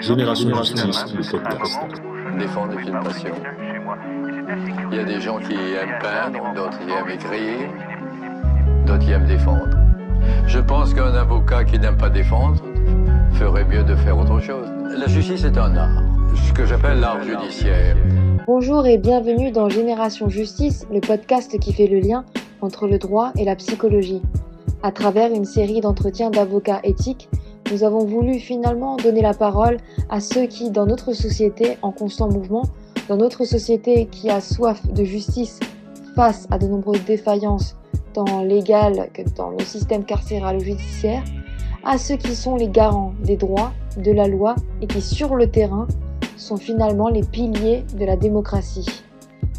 Génération Justice, le podcast. défendre les films passion. Il y a des gens qui aiment peindre, d'autres qui aiment écrire, d'autres qui aiment défendre. Je pense qu'un avocat qui n'aime pas défendre ferait mieux de faire autre chose. La justice est un art, ce que j'appelle l'art judiciaire. Bonjour et bienvenue dans Génération Justice, le podcast qui fait le lien entre le droit et la psychologie. À travers une série d'entretiens d'avocats éthiques, nous avons voulu finalement donner la parole à ceux qui, dans notre société en constant mouvement, dans notre société qui a soif de justice face à de nombreuses défaillances tant légales que dans le système carcéral ou judiciaire, à ceux qui sont les garants des droits, de la loi et qui, sur le terrain, sont finalement les piliers de la démocratie.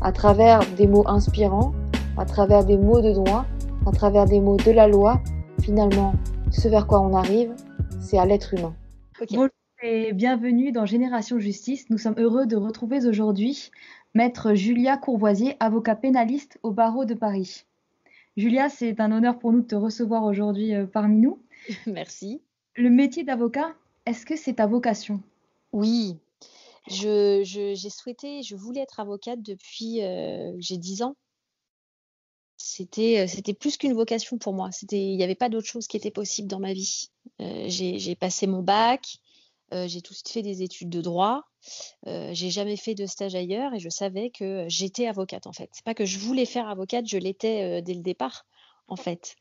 À travers des mots inspirants, à travers des mots de droit, à travers des mots de la loi, finalement, ce vers quoi on arrive, c'est à l'être humain. Bonjour et bienvenue dans Génération Justice. Nous sommes heureux de retrouver aujourd'hui Maître Julia Courvoisier, avocat pénaliste au barreau de Paris. Julia, c'est un honneur pour nous de te recevoir aujourd'hui euh, parmi nous. Merci. Le métier d'avocat, est-ce que c'est ta vocation? Oui, je, je- j'ai souhaité, je voulais être avocate depuis euh, que j'ai 10 ans. C'était, euh, c'était plus qu'une vocation pour moi. C'était, il n'y avait pas d'autre chose qui était possible dans ma vie. Euh, j'ai, passé mon bac, euh, j'ai tout de suite fait des études de droit. Euh, j'ai jamais fait de stage ailleurs et je savais que j'étais avocate en fait. C'est pas que je voulais faire avocate, je l'étais dès le départ en fait.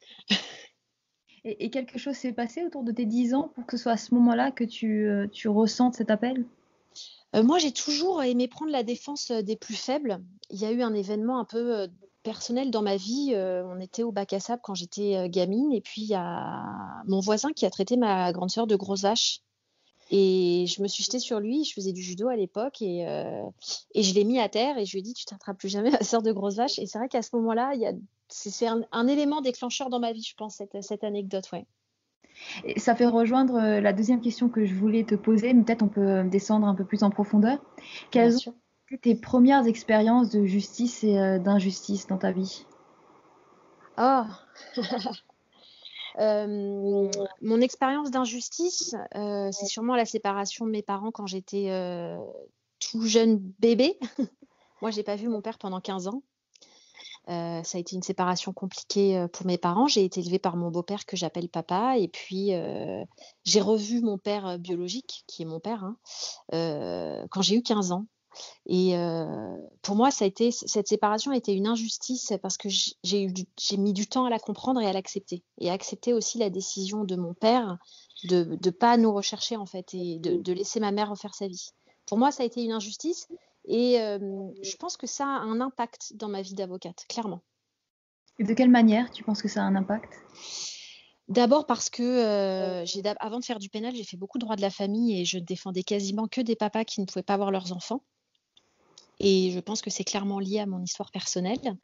et, et quelque chose s'est passé autour de tes 10 ans pour que ce soit à ce moment-là que tu, tu ressentes cet appel? Moi, j'ai toujours aimé prendre la défense des plus faibles. Il y a eu un événement un peu personnel dans ma vie. euh, on était au bac à sable quand j'étais euh, gamine, et puis il y a mon voisin qui a traité ma grande sœur de grosse vache. Et je me suis jetée sur lui. Je faisais du judo à l'époque, et, euh, et je l'ai mis à terre. Et je lui ai dit, tu t'attrapes plus jamais ma sœur de grosse vache. Et c'est vrai qu'à ce moment-là, il y a c'est un, un élément déclencheur dans ma vie, je pense, cette, cette anecdote, ouais. Et ça fait rejoindre la deuxième question que je voulais te poser, mais peut-être on peut descendre un peu plus en profondeur. Quelles Bien ont tes premières expériences de justice et euh, d'injustice dans ta vie? Oh Euh, mon expérience d'injustice, euh, c'est sûrement la séparation de mes parents quand j'étais tout jeune bébé. Moi, j'ai pas vu mon père pendant 15 ans. Ça a été une séparation compliquée pour mes parents. J'ai été élevée par mon beau-père que j'appelle papa. Et puis, j'ai revu mon père biologique, qui est mon père, hein, quand j'ai eu 15 ans. Et euh, pour moi, ça a été, cette séparation a été une injustice parce que j'ai mis du temps à la comprendre et à l'accepter. Et à accepter aussi la décision de mon père de ne pas nous rechercher, en fait, et de, de laisser ma mère refaire sa vie. Pour moi, ça a été une injustice. Et euh, je pense que ça a un impact dans ma vie d'avocate, clairement. Et de quelle manière tu penses que ça a un impact? D'abord parce que euh, avant de faire du pénal, j'ai fait beaucoup de droit de la famille et je défendais quasiment que des papas qui ne pouvaient pas voir leurs enfants. Et je pense que c'est clairement lié à mon histoire personnelle.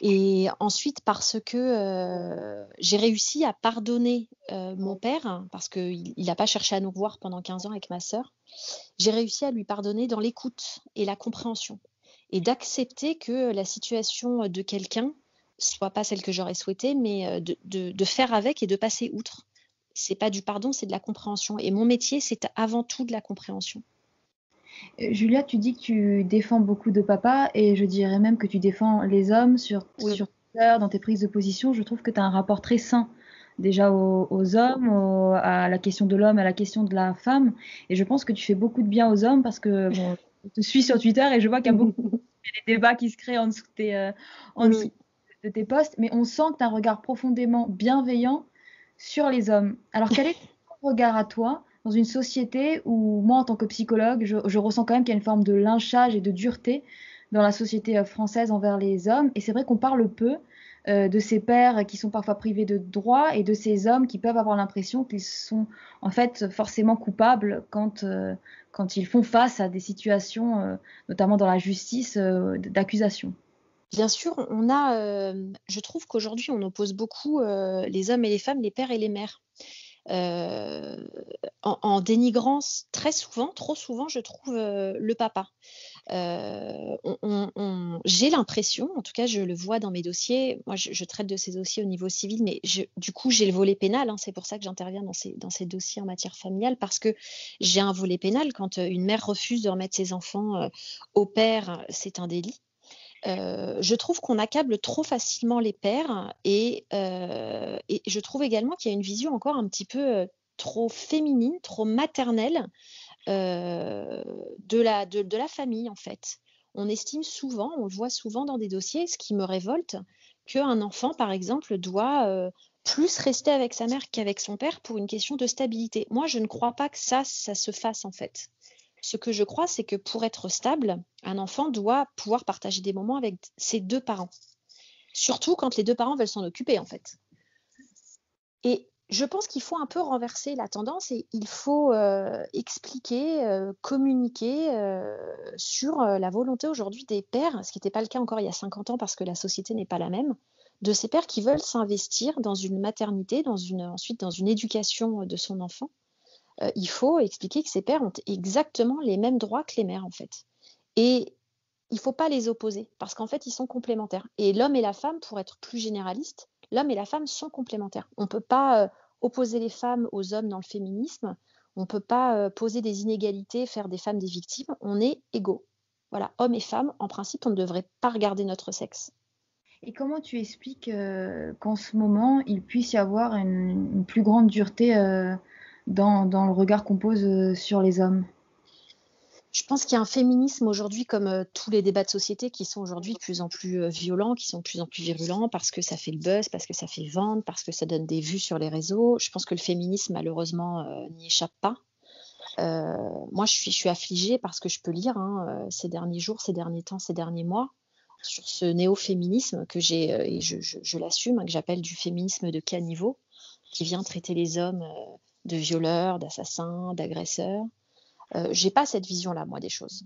Et ensuite parce que euh, j'ai réussi à pardonner euh, mon père, hein, parce qu'il n'a pas cherché à nous revoir pendant 15 ans avec ma sœur. J'ai réussi à lui pardonner dans l'écoute et la compréhension. Et d'accepter que la situation de quelqu'un soit pas celle que j'aurais souhaité, mais euh, de, de- de faire avec et de passer outre. C'est pas du pardon, c'est de la compréhension. Et mon métier, c'est avant tout de la compréhension. Euh, Julia, tu dis que tu défends beaucoup de papas et je dirais même que tu défends les hommes sur, Oui. sur Twitter, dans tes prises de position. Je trouve que tu as un rapport très sain déjà aux, aux hommes, à la question de l'homme, à la question de la femme. Et je pense que tu fais beaucoup de bien aux hommes parce que bon, je te suis sur Twitter et je vois qu'il y a beaucoup de débats qui se créent en dessous de tes, euh, en dessous de tes posts, mais on sent que tu as un regard profondément bienveillant sur les hommes. Alors quel est ton regard à toi dans une société où moi, en tant que psychologue, je, ressens quand même qu'il y a une forme de lynchage et de dureté dans la société euh, française envers les hommes. Et c'est vrai qu'on parle peu euh, de ces pères qui sont parfois privés de droits et de ces hommes qui peuvent avoir l'impression qu'ils sont en fait forcément coupables quand, euh, ils font face à des situations, notamment dans la justice, d'accusation. Bien sûr, on a, je trouve qu'aujourd'hui, on oppose beaucoup les hommes et les femmes, les pères et les mères. Euh, en, dénigrant très souvent, trop souvent, je trouve, euh, le papa. Euh, j'ai l'impression, en tout cas, je le vois dans mes dossiers. Moi, je, traite de ces dossiers au niveau civil, mais du coup, j'ai le volet pénal. Hein, c'est pour ça que j'interviens dans ces, dossiers en matière familiale, parce que j'ai un volet pénal. Quand une mère refuse de remettre ses enfants au père, c'est un délit. Je trouve qu'on accable trop facilement les pères et, je trouve également qu'il y a une vision encore un petit peu euh, trop féminine, trop maternelle de, la, de, la famille en fait. On estime souvent, on le voit souvent dans des dossiers, ce qui me révolte, qu'un enfant, par exemple, doit plus rester avec sa mère qu'avec son père pour une question de stabilité. Moi, je ne crois pas que ça, ça se fasse en fait. Ce que je crois, c'est que pour être stable, un enfant doit pouvoir partager des moments avec ses deux parents. Surtout quand les deux parents veulent s'en occuper, en fait. Et je pense qu'il faut un peu renverser la tendance et il faut euh, expliquer, euh, communiquer euh, sur la volonté aujourd'hui des pères, ce qui n'était pas le cas encore il y a 50 ans parce que la société n'est pas la même, de ces pères qui veulent s'investir dans une maternité, ensuite dans une éducation de son enfant il faut expliquer que ces pères ont exactement les mêmes droits que les mères, en fait. Et il ne faut pas les opposer, parce qu'en fait, ils sont complémentaires. Et l'homme et la femme, pour être plus généraliste, l'homme et la femme sont complémentaires. On ne peut pas euh, opposer les femmes aux hommes dans le féminisme, on ne peut pas euh, poser des inégalités, faire des femmes des victimes, on est égaux. Voilà, hommes et femmes, en principe, on ne devrait pas regarder notre sexe. Et comment tu expliques qu'en ce moment, il puisse y avoir une, plus grande dureté dans, le regard qu'on pose euh, sur les hommes? Je pense qu'il y a un féminisme aujourd'hui, comme euh, tous les débats de société, qui sont aujourd'hui de plus en plus euh, violents, qui sont de plus en plus virulents, parce que ça fait le buzz, parce que ça fait vendre, parce que ça donne des vues sur les réseaux. Je pense que le féminisme, malheureusement, n'y échappe pas. moi, je suis, je suis affligée parce que je peux lire hein, ces derniers jours, ces derniers temps, ces derniers mois, sur ce néo-féminisme que j'ai, et je, l'assume, hein, que j'appelle du féminisme de caniveau, qui vient traiter les hommes de violeurs, d'assassins, d'agresseurs. Euh, j'ai pas cette vision-là, moi, des choses.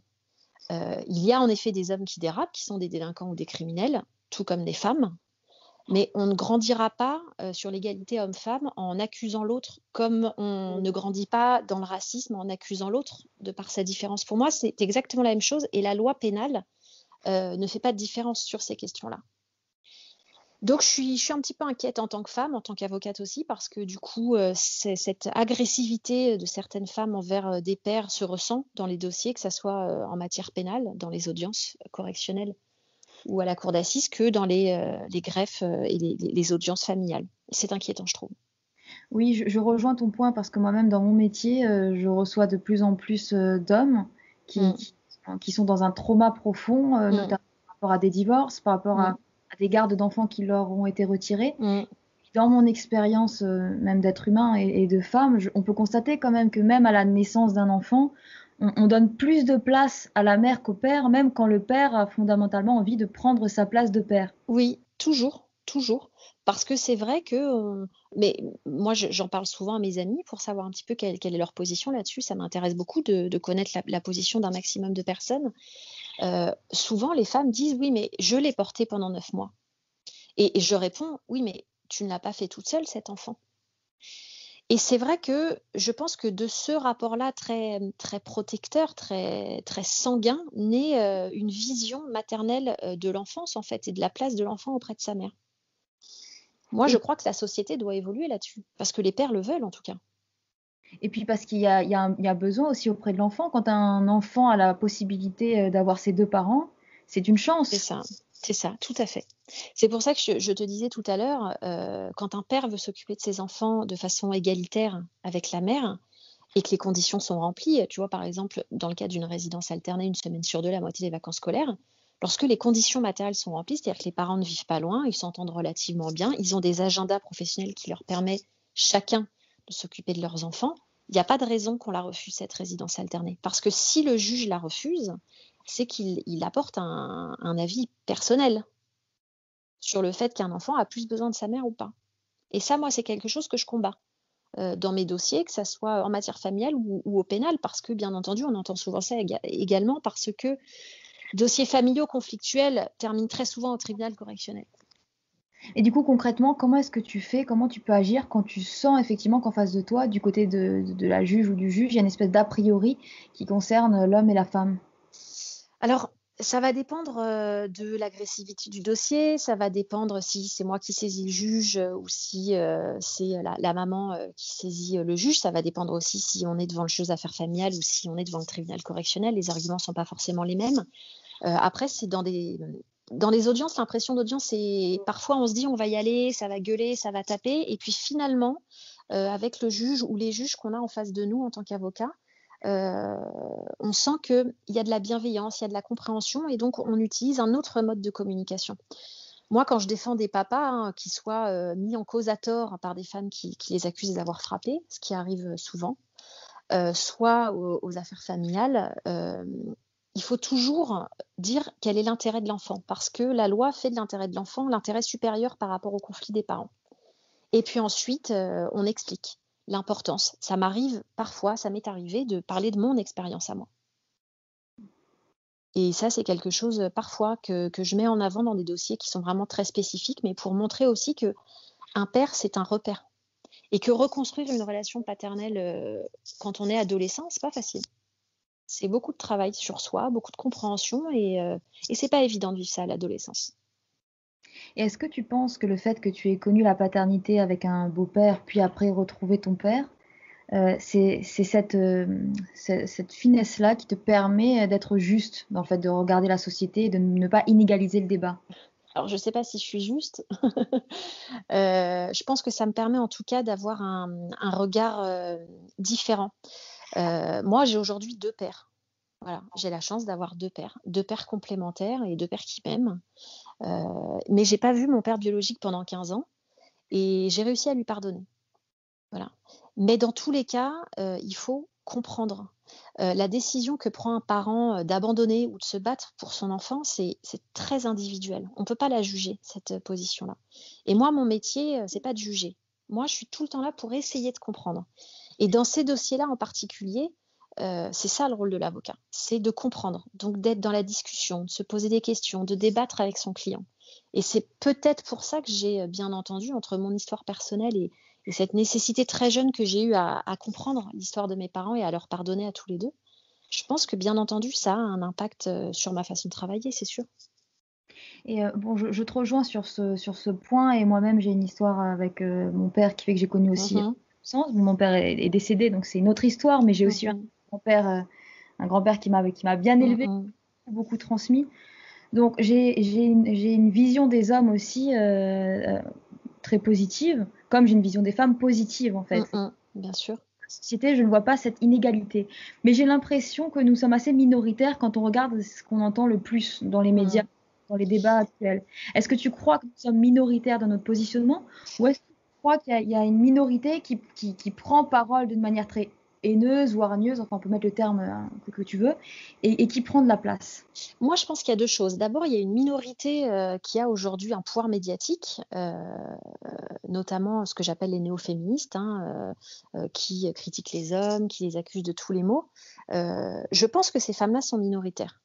Euh, il y a en effet des hommes qui dérapent, qui sont des délinquants ou des criminels, tout comme des femmes, mais on ne grandira pas euh, sur l'égalité homme-femme en accusant l'autre, comme on ne grandit pas dans le racisme en accusant l'autre de par sa différence. Pour moi, c'est exactement la même chose, et la loi pénale ne fait pas de différence sur ces questions-là. Donc je suis, je suis un petit peu inquiète en tant que femme, en tant qu'avocate aussi, parce que du coup, euh, cette agressivité de certaines femmes envers euh, des pères se ressent dans les dossiers, que ce soit euh, en matière pénale, dans les audiences correctionnelles ou à la cour d'assises, que dans les, greffes et les, audiences familiales. C'est inquiétant, je trouve. Oui, je, rejoins ton point parce que moi-même, dans mon métier, je reçois de plus en plus d'hommes qui, mm. qui, sont dans un trauma profond, mm. notamment par rapport à des divorces, par rapport à mm à des gardes d'enfants qui leur ont été retirés. Mm. Dans mon expérience, euh, même d'être humain et, de femme, on peut constater quand même que même à la naissance d'un enfant, on, donne plus de place à la mère qu'au père, même quand le père a fondamentalement envie de prendre sa place de père. Oui, toujours, toujours. Parce que c'est vrai que, mais moi j'en parle souvent à mes amis pour savoir un petit peu quelle, est leur position là-dessus. Ça m'intéresse beaucoup de, connaître la, position d'un maximum de personnes. Euh, souvent, les femmes disent oui, mais je l'ai porté pendant neuf mois. Et, je réponds oui, mais tu ne l'as pas fait toute seule, cet enfant. Et c'est vrai que je pense que de ce rapport-là très, très protecteur, très, très sanguin, naît euh, une vision maternelle euh, de l'enfance, en fait, et de la place de l'enfant auprès de sa mère. Moi, je crois que la société doit évoluer là-dessus, parce que les pères le veulent, en tout cas. Et puis parce qu'il y, a, besoin aussi auprès de l'enfant. Quand un enfant a la possibilité euh, d'avoir ses deux parents, c'est une chance. C'est ça, c'est ça, tout à fait. C'est pour ça que je, te disais tout à l'heure, euh, quand un père veut s'occuper de ses enfants de façon égalitaire avec la mère et que les conditions sont remplies, tu vois par exemple dans le cas d'une résidence alternée, une semaine sur deux, la moitié des vacances scolaires, lorsque les conditions matérielles sont remplies, c'est-à-dire que les parents ne vivent pas loin, ils s'entendent relativement bien, ils ont des agendas professionnels qui leur permettent chacun s'occuper de leurs enfants, il n'y a pas de raison qu'on la refuse, cette résidence alternée. Parce que si le juge la refuse, c'est qu'il apporte un, avis personnel sur le fait qu'un enfant a plus besoin de sa mère ou pas. Et ça, moi, c'est quelque chose que je combats euh, dans mes dossiers, que ce soit en matière familiale ou, au pénal, parce que, bien entendu, on entend souvent ça également, parce que dossiers familiaux conflictuels terminent très souvent au tribunal correctionnel. Et du coup, concrètement, comment est-ce que tu fais, comment tu peux agir quand tu sens effectivement qu'en face de toi, du côté de, la juge ou du juge, il y a une espèce d'a priori qui concerne l'homme et la femme? Alors, ça va dépendre euh, de l'agressivité du dossier, ça va dépendre si c'est moi qui saisis le juge euh, ou si euh, c'est la, maman qui saisit le juge, ça va dépendre aussi si on est devant le juge d'affaires familiales ou si on est devant le tribunal correctionnel, les arguments ne sont pas forcément les mêmes. après, c'est dans des, dans les audiences, l'impression d'audience, c'est parfois on se dit on va y aller, ça va gueuler, ça va taper, et puis finalement, euh, avec le juge ou les juges qu'on a en face de nous en tant qu'avocat, euh, on sent qu'il y a de la bienveillance, il y a de la compréhension, et donc on utilise un autre mode de communication. Moi, quand je défends des papas hein, qui soient euh, mis en cause à tort par des femmes qui, les accusent d'avoir frappé, ce qui arrive souvent, soit aux, affaires familiales, il faut toujours dire quel est l'intérêt de l'enfant, parce que la loi fait de l'intérêt de l'enfant l'intérêt supérieur par rapport au conflit des parents. Et puis ensuite, euh, on explique l'importance. Ça m'arrive parfois, ça m'est arrivé de parler de mon expérience à moi. Et ça, c'est quelque chose euh, parfois que, je mets en avant dans des dossiers qui sont vraiment très spécifiques, mais pour montrer aussi que un père, c'est un repère. Et que reconstruire une relation paternelle euh, quand on est adolescent, c'est pas facile c'est beaucoup de travail sur soi, beaucoup de compréhension et, euh, et c'est pas évident de vivre ça à l'adolescence. Et est-ce que tu penses que le fait que tu aies connu la paternité avec un beau-père, puis après retrouver ton père, euh, c'est cette, euh, cette finesse-là qui te permet d'être juste dans le fait de regarder la société et de ne pas inégaliser le débat? Alors, je ne sais pas si je suis juste. euh, je pense que ça me permet en tout cas d'avoir un, un, regard euh, différent. Euh, moi, j'ai aujourd'hui deux pères. Voilà, j'ai la chance d'avoir deux pères, deux pères complémentaires et deux pères qui m'aiment. Euh, mais j'ai pas vu mon père biologique pendant 15 ans et j'ai réussi à lui pardonner. Voilà. Mais dans tous les cas, euh, il faut comprendre. Euh, la décision que prend un parent d'abandonner ou de se battre pour son enfant, c'est très individuel. On ne peut pas la juger, cette position-là. Et moi, mon métier, c'est pas de juger. Moi, je suis tout le temps là pour essayer de comprendre. Et dans ces dossiers-là en particulier, euh, c'est ça le rôle de l'avocat, c'est de comprendre, donc d'être dans la discussion, de se poser des questions, de débattre avec son client. Et c'est peut-être pour ça que j'ai euh, bien entendu entre mon histoire personnelle et, et cette nécessité très jeune que j'ai eue à, à comprendre l'histoire de mes parents et à leur pardonner à tous les deux. Je pense que bien entendu, ça a un impact euh, sur ma façon de travailler, c'est sûr. Et euh, bon, je, je, te rejoins sur ce, sur ce point. Et moi-même, j'ai une histoire avec euh, mon père qui fait que j'ai connu aussi. Mm -hmm. Sens. Mon père est, est décédé, donc c'est une autre histoire. Mais j'ai aussi mm -hmm. un grand-père, euh, un grand-père qui m'a bien élevé, mm -hmm. beaucoup transmis. Donc j'ai une, une, vision des hommes aussi euh, très positive, comme j'ai une vision des femmes positive en fait. Bien sûr société, je ne vois pas cette inégalité. Mais j'ai l'impression que nous sommes assez minoritaires quand on regarde ce qu'on entend le plus dans les médias, dans les débats actuels. Est-ce que tu crois que nous sommes minoritaires dans notre positionnement ou est-ce que crois qu'il y, a une minorité qui, prend parole d'une manière très haineuse ou hargneuse, enfin on peut mettre le terme hein, que tu veux, et, et, qui prend de la place Moi je pense qu'il y a deux choses. D'abord, il y a une minorité euh, qui a aujourd'hui un pouvoir médiatique, euh, notamment ce que j'appelle les néo-féministes, hein, euh, qui critiquent les hommes, qui les accusent de tous les maux. je pense que ces femmes-là sont minoritaires.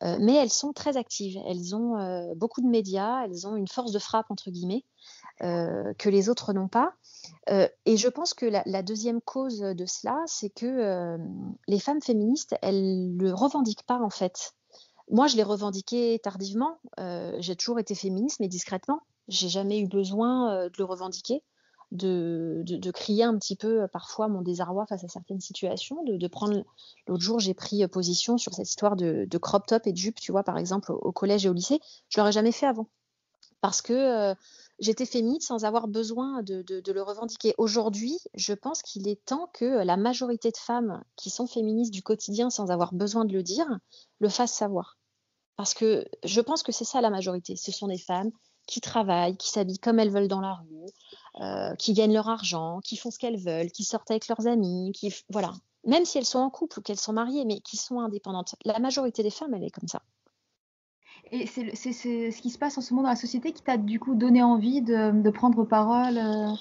Mais elles sont très actives, elles ont beaucoup de médias, elles ont une force de frappe, entre guillemets, que les autres n'ont pas. Euh, et je pense que la, la, deuxième cause de cela, c'est que euh, les femmes féministes, elles ne le revendiquent pas en fait. Moi, je l'ai revendiqué tardivement. Euh, j'ai toujours été féministe, mais discrètement. J'ai jamais eu besoin de le revendiquer, de, crier un petit peu parfois mon désarroi face à certaines situations, de, prendre. L'autre jour, j'ai pris position sur cette histoire de, crop top et de jupe, tu vois, par exemple, au, collège et au lycée. Je l'aurais jamais fait avant, parce que j'étais féministe sans avoir besoin de, de le revendiquer. Aujourd'hui, je pense qu'il est temps que la majorité de femmes qui sont féministes du quotidien sans avoir besoin de le dire, le fassent savoir. Parce que je pense que c'est ça la majorité. Ce sont des femmes qui travaillent, qui s'habillent comme elles veulent dans la rue, euh, qui gagnent leur argent, qui font ce qu'elles veulent, qui sortent avec leurs amis, qui voilà. Même si elles sont en couple ou qu'elles sont mariées, mais qui sont indépendantes. La majorité des femmes, elle est comme ça. Et c'est ce qui se passe en ce moment dans la société qui t'a du coup donné envie de, prendre parole euh...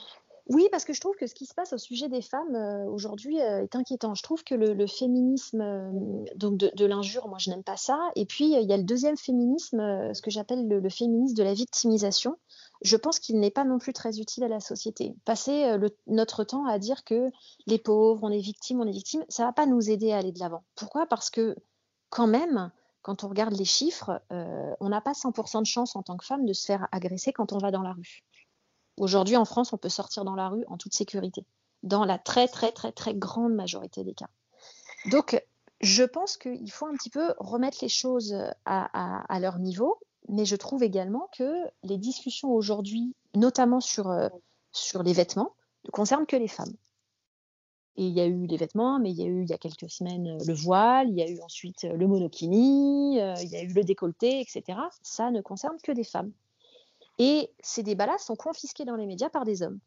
Oui, parce que je trouve que ce qui se passe au sujet des femmes euh, aujourd'hui euh, est inquiétant. Je trouve que le, féminisme, euh, donc de, l'injure, moi je n'aime pas ça. Et puis il y a le deuxième féminisme, ce que j'appelle le, féminisme de la victimisation. je pense qu'il n'est pas non plus très utile à la société. Passer notre temps à dire que les pauvres, on est victime, on est victime, ça va pas nous aider à aller de l'avant. Pourquoi? Parce que quand même, quand on regarde les chiffres, on n'a pas 100% de chance en tant que femme de se faire agresser quand on va dans la rue. Aujourd'hui, en France, on peut sortir dans la rue en toute sécurité, dans la très, très, très, très grande majorité des cas. Donc, je pense qu'il faut un petit peu remettre les choses à, leur niveau, mais je trouve également que les discussions aujourd'hui, notamment sur, euh, sur les vêtements, ne concernent que les femmes. Et il y a eu les vêtements, mais il y a eu il y a quelques semaines euh, le voile, il y a eu ensuite euh, le monokini, il y a eu le décolleté, etc. Ça ne concerne que des femmes. Et ces débats-là sont confisqués dans les médias par des hommes.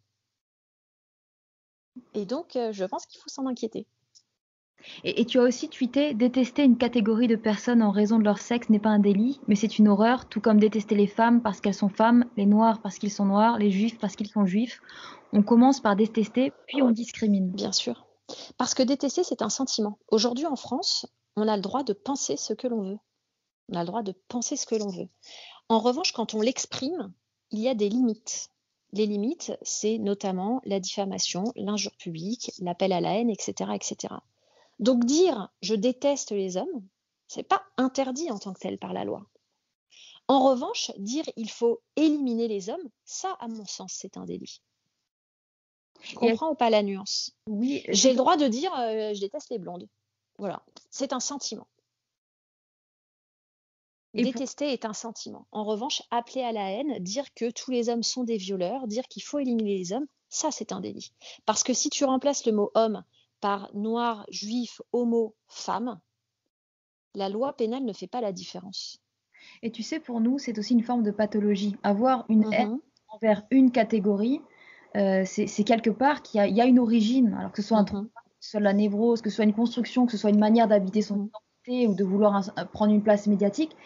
Et donc, je pense qu'il faut s'en inquiéter. Et, tu as aussi tweeté détester une catégorie de personnes en raison de leur sexe n'est pas un délit, mais c'est une horreur, tout comme détester les femmes parce qu'elles sont femmes, les noirs parce qu'ils sont noirs, les juifs parce qu'ils sont juifs. On commence par détester, puis on discrimine. Bien sûr. Parce que détester, c'est un sentiment. Aujourd'hui en France, on a le droit de penser ce que l'on veut. On a le droit de penser ce que l'on veut. En revanche, quand on l'exprime, il y a des limites. Les limites, c'est notamment la diffamation, l'injure publique, l'appel à la haine, etc., etc. Donc dire je déteste les hommes, c'est pas interdit en tant que tel par la loi. En revanche, dire il faut éliminer les hommes, ça, à mon sens, c'est un délit. Je comprends ou pas la nuance? Oui. J'ai le droit de dire euh, je déteste les blondes. Voilà, c'est un sentiment. Détester est un sentiment. En revanche, appeler à la haine, dire que tous les hommes sont des violeurs, dire qu'il faut éliminer les hommes, ça c'est un délit. Parce que si tu remplaces le mot homme par noir, juif, homo, femme, la loi pénale ne fait pas la différence. Et tu sais, pour nous, c'est aussi une forme de pathologie. Avoir une haine mhm. envers une catégorie, euh, c'est quelque part qu'il y, a une origine, alors que ce soit un mhm. soit la névrose, que ce soit une construction, que ce soit une manière d'habiter son mhm. Ou de vouloir prendre une place médiatique,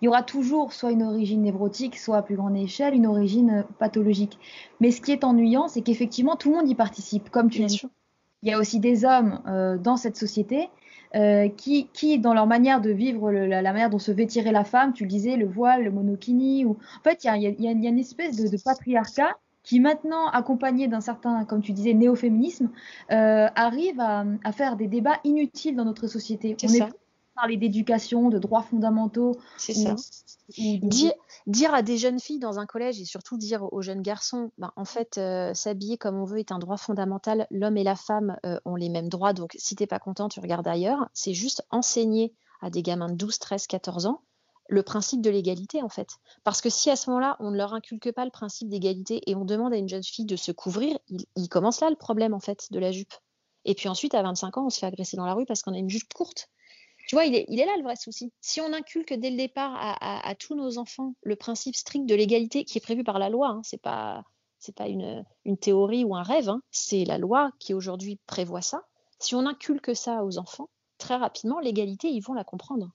il y aura toujours soit une origine névrotique, soit à plus grande échelle, une origine euh, pathologique. Mais ce qui est ennuyant, c'est qu'effectivement, tout le monde y participe, comme tu dis il y a aussi des hommes euh, dans cette société euh, qui, qui, dans leur manière de vivre, la, manière dont se vêtirait la femme, tu le disais, le voile, le monokini, ou... en fait, il y a, y, a, y a, une espèce de, de, patriarcat qui maintenant, accompagné d'un certain, comme tu disais, néo-féminisme, euh, arrive à, à, faire des débats inutiles dans notre société. On ça parler d'éducation, de droits fondamentaux. C'est ça. dire, à des jeunes filles dans un collège et surtout dire aux jeunes garçons, ben, en fait, euh, s'habiller comme on veut est un droit fondamental. L'homme et la femme euh, ont les mêmes droits, donc si t'es pas content, tu regardes ailleurs. C'est juste enseigner à des gamins de 12, 13, 14 ans le principe de l'égalité en fait. Parce que si à ce moment-là, on ne leur inculque pas le principe d'égalité et on demande à une jeune fille de se couvrir, il, il commence là le problème en fait de la jupe. Et puis ensuite, à 25 ans, on se fait agresser dans la rue parce qu'on a une jupe courte. Tu vois, il est, là le vrai souci. Si on inculque dès le départ à, tous nos enfants le principe strict de l'égalité qui est prévu par la loi, hein, c'est pas c'est pas une, théorie ou un rêve, hein, c'est la loi qui aujourd'hui prévoit ça. Si on inculque ça aux enfants, très rapidement, l'égalité, ils vont la comprendre.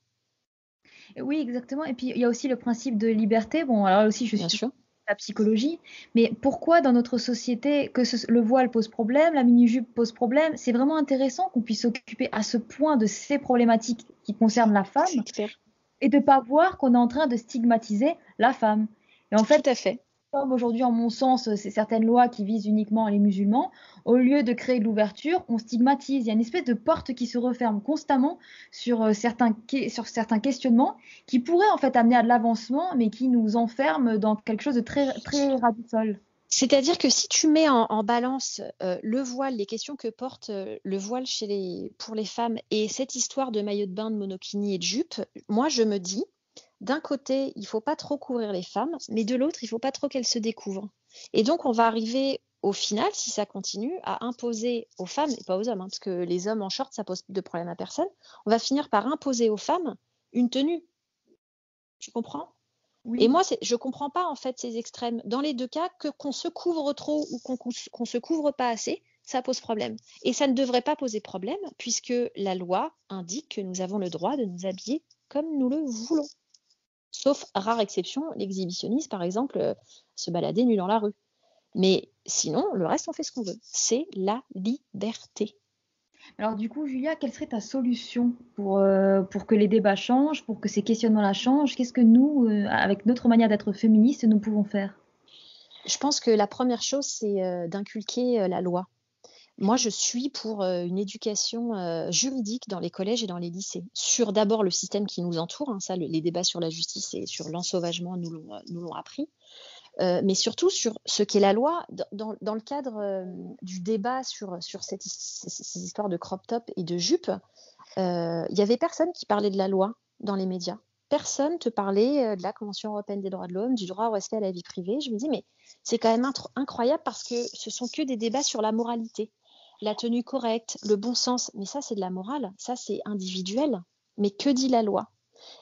Oui, exactement. Et puis, il y a aussi le principe de liberté. Bon, alors aussi, je suis sûr la psychologie, mais pourquoi dans notre société que le voile pose problème, la mini-jupe pose problème C'est vraiment intéressant qu'on puisse s'occuper à ce point de ces problématiques qui concernent la femme et de ne pas voir qu'on est en train de stigmatiser la femme. Et en fait, Tout à fait comme aujourd'hui, en mon sens, c'est certaines lois qui visent uniquement les musulmans, au lieu de créer de l'ouverture, on stigmatise. Il y a une espèce de porte qui se referme constamment sur, euh, certains, sur certains questionnements qui pourraient en fait amener à de l'avancement, mais qui nous enferment dans quelque chose de très, très. C'est-à-dire que si tu mets en, balance euh, le voile, les questions que porte euh, le voile chez les, pour les femmes et cette histoire de maillot de bain, de monokini et de jupe, moi je me dis, d'un côté, il faut pas trop couvrir les femmes, mais de l'autre, il faut pas trop qu'elles se découvrent. Et donc, on va arriver au final, si ça continue, à imposer aux femmes, et pas aux hommes, hein, parce que les hommes en short, ça pose de problème à personne, on va finir par imposer aux femmes une tenue. Tu comprends? Et moi, je comprends pas en fait ces extrêmes. Dans les deux cas, que qu'on se couvre trop ou qu'on qu'on se couvre pas assez, ça pose problème. Et ça ne devrait pas poser problème, puisque la loi indique que nous avons le droit de nous habiller comme nous le voulons. Sauf rare exception, l'exhibitionniste, par exemple, euh, se balader nu dans la rue. Mais sinon, le reste, on fait ce qu'on veut. C'est la liberté. Alors du coup, Julia, quelle serait ta solution pour, euh, pour que les débats changent, pour que ces questionnements-là changent? Qu'est-ce que nous, euh, avec notre manière d'être féministe, nous pouvons faire? Je pense que la première chose, c'est euh, d'inculquer la loi. Moi, je suis pour euh, une éducation euh, juridique dans les collèges et dans les lycées, sur d'abord le système qui nous entoure. hein, ça, le- les débats sur la justice et sur l'ensauvagement nous l'ont euh, appris. Euh, mais surtout sur ce qu'est la loi, dans, le cadre euh, du débat sur, ces, histoires de crop top et de jupe, euh, il y avait personne qui parlait de la loi dans les médias. Personne te parlait euh, de la Convention européenne des droits de l'homme, du droit au respect à la vie privée. Je me dis, mais c'est quand même incroyable parce que ce sont que des débats sur la moralité, la tenue correcte, le bon sens. Mais ça, c'est de la morale, ça, c'est individuel. Mais que dit la loi?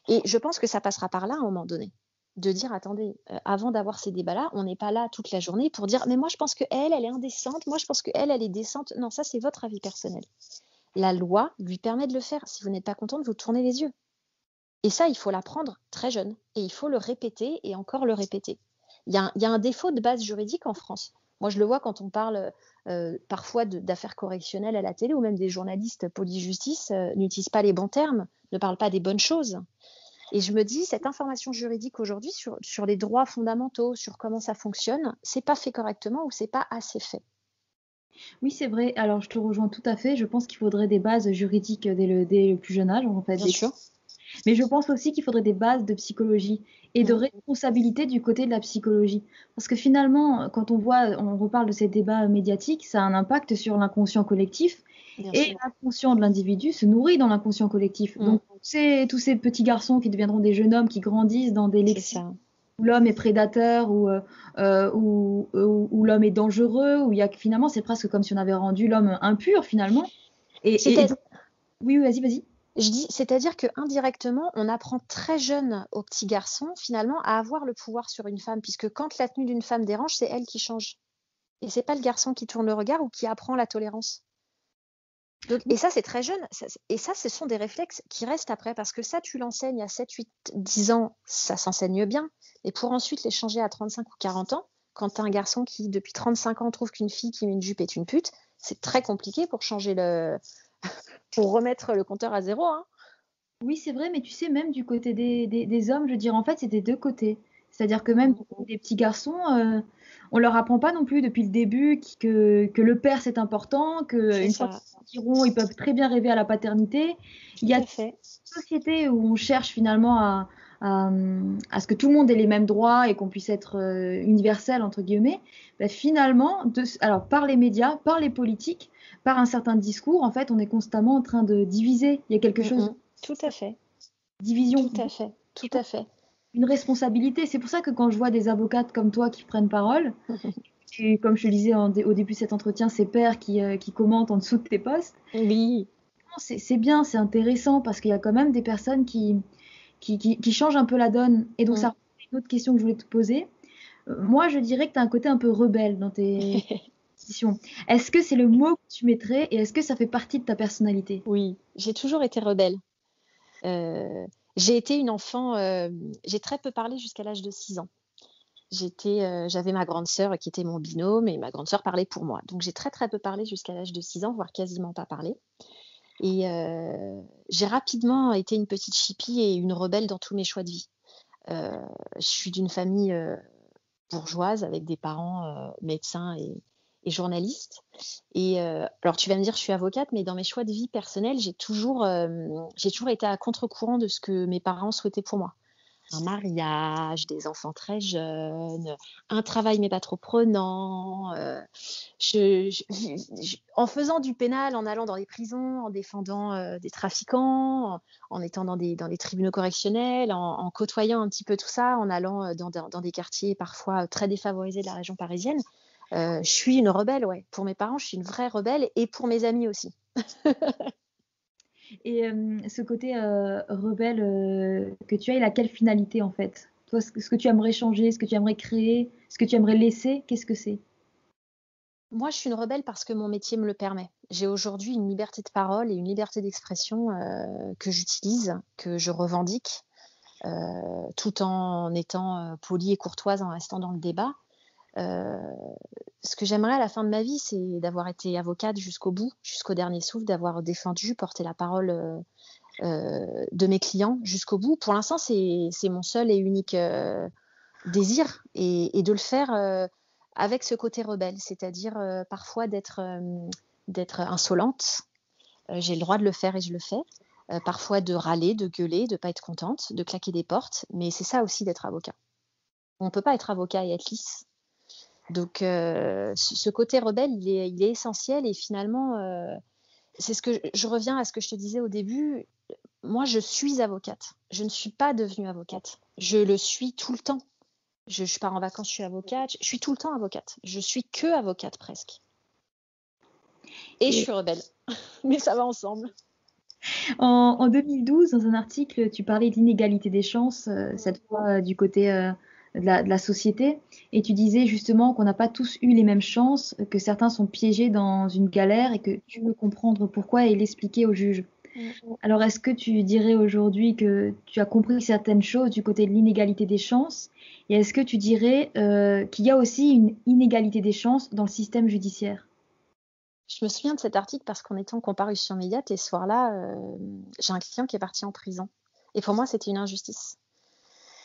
Et je pense que ça passera par là à un moment donné. De dire, attendez, euh, avant d'avoir ces débats-là, on n'est pas là toute la journée pour dire, mais moi, je pense que elle, est indécente, moi, je pense que elle, est décente. Non, ça, c'est votre avis personnel. La loi lui permet de le faire. Si vous n'êtes pas contente, vous tournez les yeux. Et ça, il faut l'apprendre très jeune. Et il faut le répéter et encore le répéter. Il y a un défaut de base juridique en France. Moi, je le vois quand on parle euh, parfois d'affaires correctionnelles à la télé ou même des journalistes police-justice euh, n'utilisent pas les bons termes, ne parlent pas des bonnes choses. Et je me dis, cette information juridique aujourd'hui sur, sur les droits fondamentaux, sur comment ça fonctionne, c'est pas fait correctement ou c'est pas assez fait. Oui, c'est vrai. Alors, je te rejoins tout à fait. Je pense qu'il faudrait des bases juridiques dès le, dès le plus jeune âge, en fait. Bien Des- sûr. Mais je pense aussi qu'il faudrait des bases de psychologie et de Mm. responsabilité du côté de la psychologie. Parce que finalement, quand on voit, on reparle de ces débats médiatiques, ça a un impact sur l'inconscient collectif Bien et l'inconscient de l'individu se nourrit dans l'inconscient collectif. Mm. Donc, tous ces petits garçons qui deviendront des jeunes hommes qui grandissent dans des lexiques où l'homme est prédateur, où, euh, euh, où, où- où l'homme est dangereux, où il y a finalement, c'est presque comme si on avait rendu l'homme impur finalement. Et, oui, oui, vas-y, vas-y. C'est-à-dire que indirectement, on apprend très jeune aux petits garçons finalement à avoir le pouvoir sur une femme, puisque quand la tenue d'une femme dérange, c'est elle qui change. Et c'est pas le garçon qui tourne le regard ou qui apprend la tolérance. Et ça, c'est très jeune. Et ça, ce sont des réflexes qui restent après, parce que ça, tu l'enseignes à 7, 8, 10 ans, ça s'enseigne bien. Et pour ensuite les changer à 35 ou 40 ans, quand tu un garçon qui, depuis 35 ans, trouve qu'une fille qui met une jupe est une pute, c'est très compliqué pour changer le. Pour remettre le compteur à zéro. Hein. Oui, c'est vrai, mais tu sais, même du côté des, des, des hommes, je veux dire, en fait, c'est des deux côtés. C'est-à-dire que même côté des petits garçons, euh, on leur apprend pas non plus depuis le début que, que le père c'est important, que une fois qu'ils iront, ils peuvent très bien rêver à la paternité. Il y a une société où on cherche finalement à, à, à ce que tout le monde ait les mêmes droits et qu'on puisse être euh, universel entre guillemets. Ben, finalement, de, alors par les médias, par les politiques, par un certain discours, en fait, on est constamment en train de diviser. Il y a quelque chose. Tout à fait. division. Tout à fait. Tout à fait. une responsabilité. C'est pour ça que quand je vois des avocates comme toi qui prennent parole, et comme je te le disais en au début de cet entretien, ces pères qui, euh, qui commentent en dessous de tes posts, Oui. c'est bien, c'est intéressant parce qu'il y a quand même des personnes qui, qui, qui, qui changent un peu la donne. Et donc, Mm. ça une autre question que je voulais te poser. Euh, moi, je dirais que tu as un côté un peu rebelle dans tes positions. Est-ce que c'est le mot que tu mettrais et est-ce que ça fait partie de ta personnalité? Oui, j'ai toujours été rebelle. Euh, j'ai été une enfant, euh, j'ai très peu parlé jusqu'à l'âge de 6 ans. J'étais, j'avais ma grande sœur qui était mon binôme et ma grande sœur parlait pour moi. Donc j'ai très très peu parlé jusqu'à l'âge de 6 ans, voire quasiment pas parlé. Et euh, j'ai rapidement été une petite chipie et une rebelle dans tous mes choix de vie. Euh, je suis d'une famille euh, bourgeoise avec des parents euh, médecins et, et journalistes. Et euh, alors tu vas me dire, je suis avocate, mais dans mes choix de vie personnels, j'ai toujours, euh, j'ai toujours été à contre-courant de ce que mes parents souhaitaient pour moi. Un mariage, des enfants très jeunes, un travail mais pas trop prenant. euh, en faisant du pénal, en allant dans les prisons, en défendant euh, des trafiquants, en, étant dans des, tribunaux correctionnels, en, en côtoyant un petit peu tout ça, en allant euh, dans, des quartiers parfois très défavorisés de la région parisienne, je suis une rebelle, ouais. Pour mes parents, je suis une vraie rebelle et pour mes amis aussi. Et euh, ce côté euh, rebelle euh, que tu as, il a quelle finalité en fait? Toi, ce que, tu aimerais changer, ce que tu aimerais créer, ce que tu aimerais laisser, qu'est-ce que c'est? Moi, je suis une rebelle parce que mon métier me le permet. J'ai aujourd'hui une liberté de parole et une liberté d'expression que j'utilise, que je revendique, tout en étant polie et courtoise, en restant dans le débat. Euh, ce que j'aimerais à la fin de ma vie, c'est d'avoir été avocate jusqu'au bout, jusqu'au dernier souffle, d'avoir défendu, porté la parole euh, euh, de mes clients jusqu'au bout. Pour l'instant, c'est mon seul et unique désir, et, de le faire avec ce côté rebelle, c'est-à-dire parfois d'être insolente. J'ai le droit de le faire et je le fais. parfois de râler, de gueuler, de pas être contente, de claquer des portes. Mais c'est ça aussi d'être avocat. On ne peut pas être avocat et être lisse. Donc ce côté rebelle, il est, il est essentiel et finalement, c'est ce que je reviens à ce que je te disais au début. Moi, je suis avocate. Je ne suis pas devenue avocate. Je le suis tout le temps. Je, pars en vacances, je suis avocate. Je suis tout le temps avocate. Je suis que avocate presque. Et, je suis rebelle. Mais ça va ensemble. En, 2012, dans un article, tu parlais de l'inégalité des chances, euh, cette fois euh, du côté euh, de, la, société, et tu disais justement qu'on n'a pas tous eu les mêmes chances, que certains sont piégés dans une galère et que tu veux comprendre pourquoi et l'expliquer au juge. Alors, est-ce que tu dirais aujourd'hui que tu as compris certaines choses du côté de l'inégalité des chances? Et est-ce que tu dirais euh, qu'il y a aussi une inégalité des chances dans le système judiciaire? Je me souviens de cet article parce qu'en étant comparution immédiate, et ce soir-là, euh, j'ai un client qui est parti en prison. Et pour moi, c'était une injustice.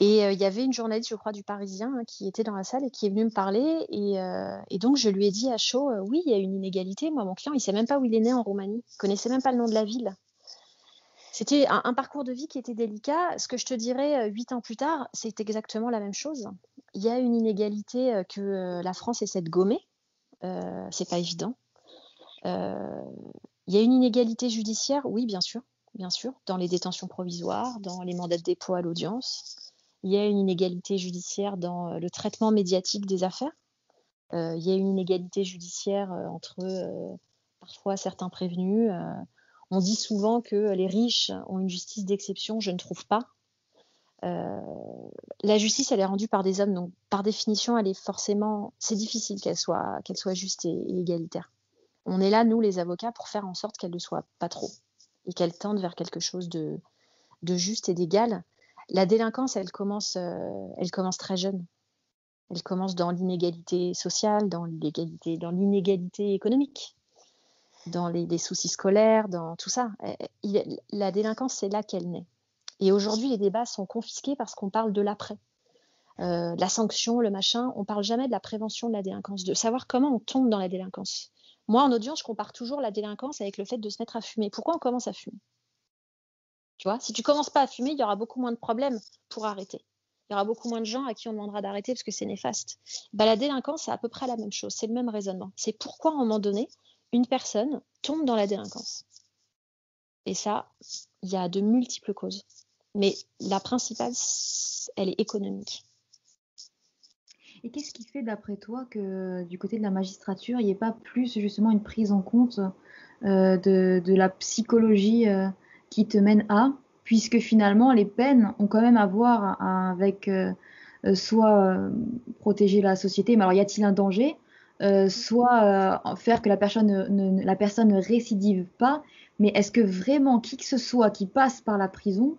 Et euh, il y avait une journaliste, je crois, du Parisien hein, qui était dans la salle et qui est venue me parler. Et, donc, je lui ai dit à chaud, oui, il y a une inégalité. Moi, mon client, il ne sait même pas où il est né en Roumanie. Il ne connaissait même pas le nom de la ville. C'était un, parcours de vie qui était délicat. Ce que je te dirais euh, huit ans plus tard, c'est exactement la même chose. Il y a une inégalité euh, que euh, la France essaie de gommer. Euh, c'est pas évident. il y a une inégalité judiciaire, oui, bien sûr, bien sûr, dans les détentions provisoires, dans les mandats de dépôt à l'audience. Il y a une inégalité judiciaire dans le traitement médiatique des affaires. il y a une inégalité judiciaire entre parfois certains prévenus on dit souvent que les riches ont une justice d'exception, je ne trouve pas. Euh, la justice, elle est rendue par des hommes, donc par définition, elle est forcément, c'est difficile qu'elle soit, qu'elle soit juste et, égalitaire. On est là, nous, les avocats, pour faire en sorte qu'elle ne soit pas trop et qu'elle tende vers quelque chose de, juste et d'égal. La délinquance, elle commence, euh, elle commence très jeune. Elle commence dans l'inégalité sociale, dans l'inégalité, dans l'inégalité économique dans les, soucis scolaires, dans tout ça. la délinquance, c'est là qu'elle naît. Et aujourd'hui, les débats sont confisqués parce qu'on parle de l'après. Euh, la sanction, le machin, on parle jamais de la prévention de la délinquance, de savoir comment on tombe dans la délinquance. Moi, en audience, je compare toujours la délinquance avec le fait de se mettre à fumer. Pourquoi on commence à fumer? Si tu commences pas à fumer, il y aura beaucoup moins de problèmes pour arrêter. Il y aura beaucoup moins de gens à qui on demandera d'arrêter parce que c'est néfaste. La délinquance, c'est à peu près la même chose. C'est le même raisonnement. C'est pourquoi, à un moment donné, une personne tombe dans la délinquance. Et ça, il y a de multiples causes. Mais la principale, elle est économique. Et qu'est-ce qui fait, d'après toi, que du côté de la magistrature, il n'y ait pas plus justement une prise en compte euh, de, la psychologie euh, qui te mène à, puisque finalement, les peines ont quand même à voir avec euh, soit protéger la société, mais alors y a-t-il un danger euh, soit euh, faire que la personne ne, récidive pas, mais est-ce que vraiment qui que ce soit qui passe par la prison,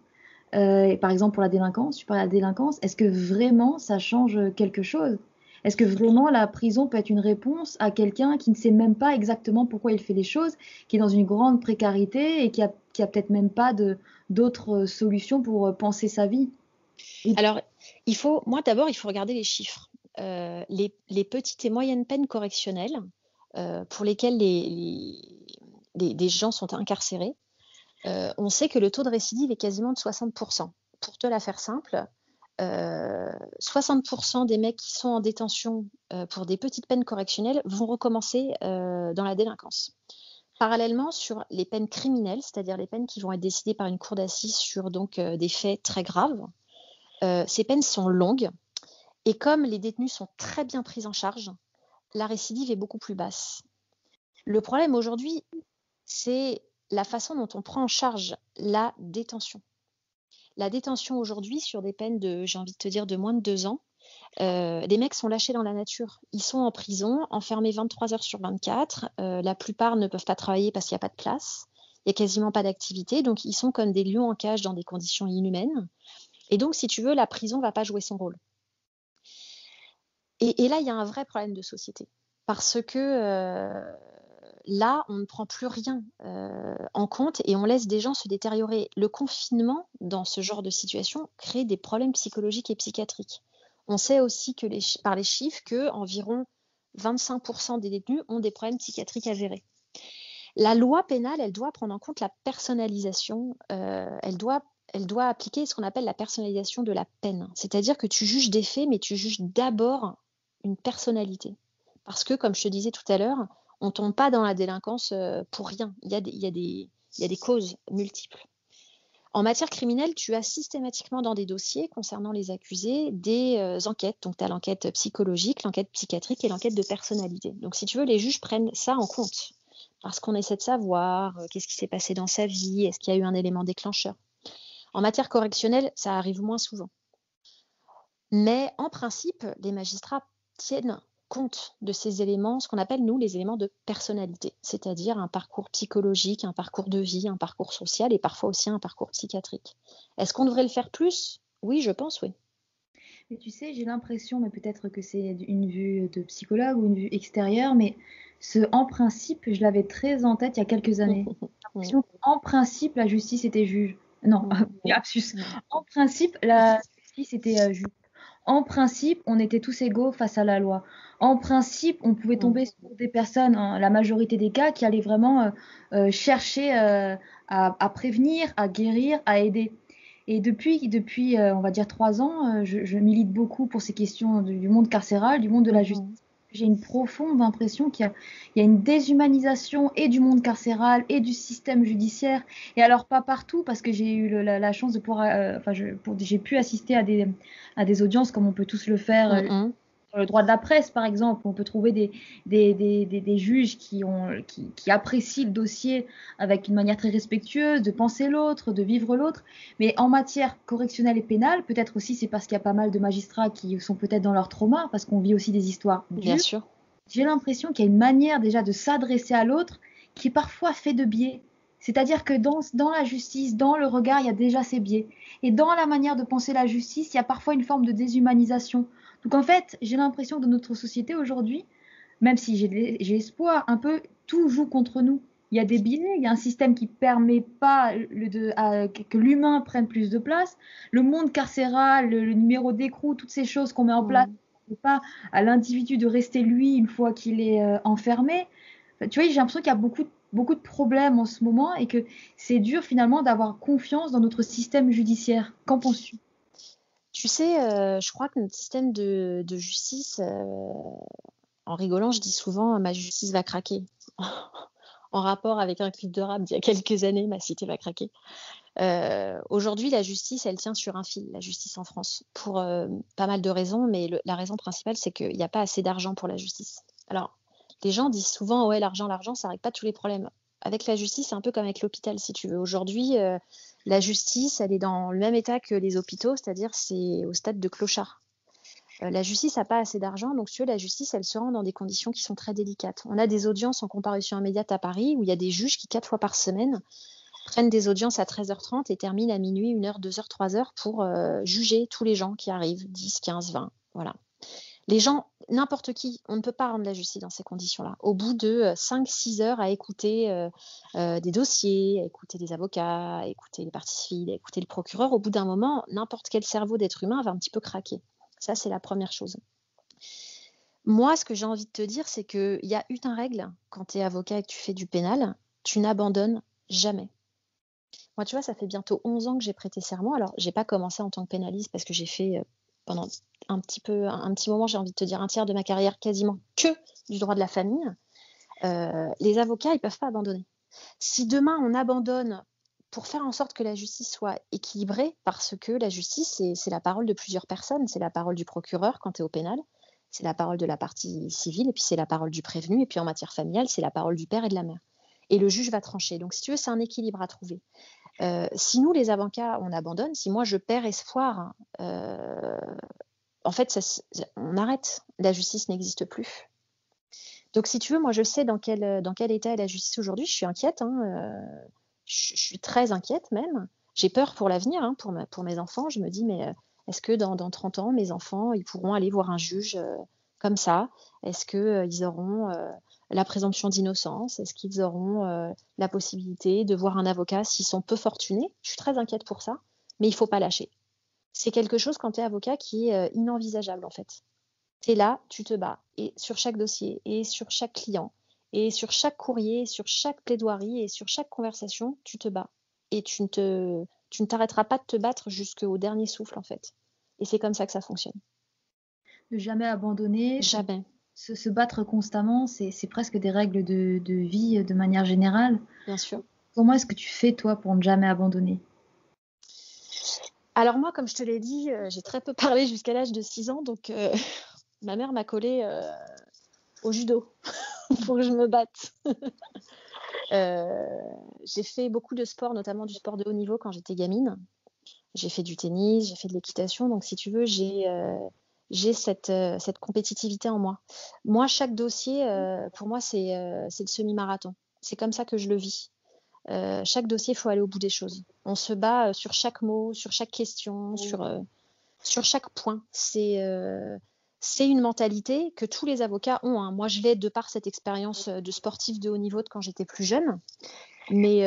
euh, par exemple pour la délinquance, tu parles de la délinquance, est-ce que vraiment ça change quelque chose? Est-ce que vraiment la prison peut être une réponse à quelqu'un qui ne sait même pas exactement pourquoi il fait les choses, qui est dans une grande précarité et qui a, qui a peut-être même pas d'autres solutions pour penser sa vie Alors, il faut, moi d'abord, il faut regarder les chiffres. Euh, les, petites et moyennes peines correctionnelles euh, pour lesquelles les, les, gens sont incarcérés, euh, on sait que le taux de récidive est quasiment de 60%. Pour te la faire simple, 60% des mecs qui sont en détention pour des petites peines correctionnelles vont recommencer dans la délinquance. Parallèlement, sur les peines criminelles, c'est-à-dire les peines qui vont être décidées par une cour d'assises sur donc des faits très graves, ces peines sont longues, et comme les détenus sont très bien pris en charge, la récidive est beaucoup plus basse. Le problème aujourd'hui, c'est la façon dont on prend en charge la détention. La détention aujourd'hui, sur des peines de, j'ai envie de te dire, de moins de deux ans, euh, les mecs sont lâchés dans la nature. Ils sont en prison, enfermés 23 heures sur 24. Euh, la plupart ne peuvent pas travailler parce qu'il n'y a pas de place. Il n'y a quasiment pas d'activité. Donc, ils sont comme des lions en cage dans des conditions inhumaines. Et donc, si tu veux, la prison ne va pas jouer son rôle. Et, là, il y a un vrai problème de société. Parce que euh, là, on ne prend plus rien euh, en compte et on laisse des gens se détériorer. Le confinement, dans ce genre de situation, crée des problèmes psychologiques et psychiatriques. On sait aussi que par les chiffres que environ 25% des détenus ont des problèmes psychiatriques avérés. La loi pénale, elle doit prendre en compte la personnalisation, euh, elle, doit, appliquer ce qu'on appelle la personnalisation de la peine. C'est-à-dire que tu juges des faits, mais tu juges d'abord une personnalité. Parce que, comme je te disais tout à l'heure, on ne tombe pas dans la délinquance euh, pour rien. Il y a des causes multiples. En matière criminelle, tu as systématiquement dans des dossiers concernant les accusés des euh, enquêtes. Donc, tu as l'enquête psychologique, l'enquête psychiatrique et l'enquête de personnalité. Donc, si tu veux, les juges prennent ça en compte parce qu'on essaie de savoir euh, qu'est-ce qui s'est passé dans sa vie, est-ce qu'il y a eu un élément déclencheur. En matière correctionnelle, ça arrive moins souvent. Mais en principe, les magistrats tiennent compte de ces éléments, ce qu'on appelle, nous, les éléments de personnalité, c'est-à-dire un parcours psychologique, un parcours de vie, un parcours social et parfois aussi un parcours psychiatrique. Est-ce qu'on devrait le faire plus? Oui, je pense, oui. Mais tu sais, j'ai l'impression, mais peut-être que c'est une vue de psychologue ou une vue extérieure, mais ce en principe, je l'avais très en tête il y a quelques années. en principe, la justice était juge. Non, absus. En principe, la justice était euh, juge. En principe, on était tous égaux face à la loi en principe, on pouvait tomber sur des personnes, hein, la majorité des cas, qui allaient vraiment euh, euh, chercher euh, à, prévenir, à guérir, à aider. Et depuis, depuis on va dire trois ans, je, milite beaucoup pour ces questions du, monde carcéral, du monde de la mmh. justice. J'ai une profonde impression qu'il y, a une déshumanisation et du monde carcéral et du système judiciaire. Et alors pas partout, parce que j'ai eu la, chance de pouvoir, enfin, j'ai pu assister à des, à des audiences comme on peut tous le faire. Mmh le droit de la presse, par exemple, on peut trouver des, des, des, des, juges qui, ont, qui, qui, apprécient le dossier avec une manière très respectueuse, de penser l'autre, de vivre l'autre. Mais en matière correctionnelle et pénale, peut-être aussi c'est parce qu'il y a pas mal de magistrats qui sont peut-être dans leur trauma, parce qu'on vit aussi des histoires. Bien sûr. J'ai l'impression qu'il y a une manière déjà de s'adresser à l'autre qui est parfois fait de biais. C'est-à-dire que dans, dans la justice, dans le regard, il y a déjà ces biais. Et dans la manière de penser la justice, il y a parfois une forme de déshumanisation. Donc en fait, j'ai l'impression que dans notre société aujourd'hui, même si j'ai espoir, un peu tout joue contre nous. Il y a des biais, il y a un système qui permet pas de, que l'humain prenne plus de place. Le monde carcéral, le, numéro d'écrou, toutes ces choses qu'on met en place, ne pas à l'individu de rester lui une fois qu'il est euh, enfermé. tu vois, j'ai l'impression qu'il y a beaucoup, beaucoup de problèmes en ce moment et que c'est dur finalement d'avoir confiance dans notre système judiciaire. Qu'en penses-tu? Tu sais, euh, je crois que notre système de, justice, euh, en rigolant, je dis souvent ma justice va craquer. en rapport avec un clip de rap d'il y a quelques années, ma cité va craquer. Euh, aujourd'hui, la justice, elle tient sur un fil, la justice en France, pour pas mal de raisons, mais la raison principale, c'est qu'il n'y a pas assez d'argent pour la justice. Alors, les gens disent souvent, ouais, l'argent, l'argent, ça règle pas tous les problèmes. Avec la justice, c'est un peu comme avec l'hôpital, si tu veux. Aujourd'hui, la justice, elle est dans le même état que les hôpitaux, c'est-à-dire c'est au stade de clochard. Euh, la justice n'a pas assez d'argent, donc la justice, elle se rend dans des conditions qui sont très délicates. On a des audiences en comparution immédiate à Paris où il y a des juges qui, quatre fois par semaine, prennent des audiences à 13h30 et terminent à minuit, 1h, 2h, 3h pour euh, juger tous les gens qui arrivent, 10, 15, 20. Voilà. Les gens, n'importe qui, on ne peut pas rendre la justice dans ces conditions-là. Au bout de 5-6 euh, heures à écouter euh, euh, des dossiers, à écouter des avocats, à écouter les parties civiles, à écouter le procureur, au bout d'un moment, n'importe quel cerveau d'être humain va un petit peu craquer. Ça, c'est la première chose. Moi, ce que j'ai envie de te dire, c'est qu'il y a une règle quand tu es avocat et que tu fais du pénal, tu n'abandonnes jamais. Moi, tu vois, ça fait bientôt 11 ans que j'ai prêté serment. Alors, j'ai pas commencé en tant que pénaliste parce que j'ai fait pendant un petit peu, un petit moment, j'ai envie de te dire un tiers de ma carrière quasiment que du droit de la famille, euh, les avocats, ils peuvent pas abandonner. Si demain on abandonne pour faire en sorte que la justice soit équilibrée, parce que la justice, c'est la parole de plusieurs personnes, c'est la parole du procureur quand tu es au pénal, c'est la parole de la partie civile, et puis c'est la parole du prévenu, et puis en matière familiale, c'est la parole du père et de la mère. Et le juge va trancher. Donc si tu veux, c'est un équilibre à trouver. Euh, si nous, les avocats, on abandonne, si moi je perds espoir, euh, en fait, on arrête. La justice n'existe plus. Donc, si tu veux, moi, je sais dans quel, quel état est la justice aujourd'hui. Je suis inquiète. Hein, euh, je, suis très inquiète même. J'ai peur pour l'avenir, hein, pour, pour mes enfants. Je me dis, mais est-ce que dans, dans, 30 ans, mes enfants, ils pourront aller voir un juge comme ça Est-ce qu'ils auront la présomption d'innocence? Est-ce qu'ils auront euh, la possibilité de voir un avocat s'ils sont peu fortunés? Je suis très inquiète pour ça, mais il ne faut pas lâcher. C'est quelque chose quand tu es avocat qui est euh, inenvisageable en fait. Tu es là, tu te bats. Et sur chaque dossier, et sur chaque client, et sur chaque courrier, sur chaque plaidoirie, et sur chaque conversation, tu te bats. Et tu ne tu ne t'arrêteras pas de te battre jusqu'au dernier souffle, en fait. Et c'est comme ça que ça fonctionne. Ne jamais abandonner. Jamais. Se, se battre constamment, c'est presque des règles de, de, vie de manière générale. Bien sûr. Comment est-ce que tu fais, toi, pour ne jamais abandonner? Alors moi, comme je te l'ai dit, euh, j'ai très peu parlé jusqu'à l'âge de 6 ans, donc euh, ma mère m'a collé euh, au judo pour que je me batte. j'ai fait beaucoup de sport, notamment du sport de haut niveau quand j'étais gamine. J'ai fait du tennis, j'ai fait de l'équitation, donc si tu veux, j'ai j'ai cette, cette compétitivité en moi. Moi, chaque dossier, pour moi, c'est le semi-marathon. C'est comme ça que je le vis. Euh, chaque dossier, il faut aller au bout des choses. On se bat euh, sur chaque mot, sur chaque question, sur, euh, sur chaque point. C'est c'est une mentalité que tous les avocats ont. Hein. Moi, je l'ai de par cette expérience de sportif de haut niveau de quand j'étais plus jeune. Mais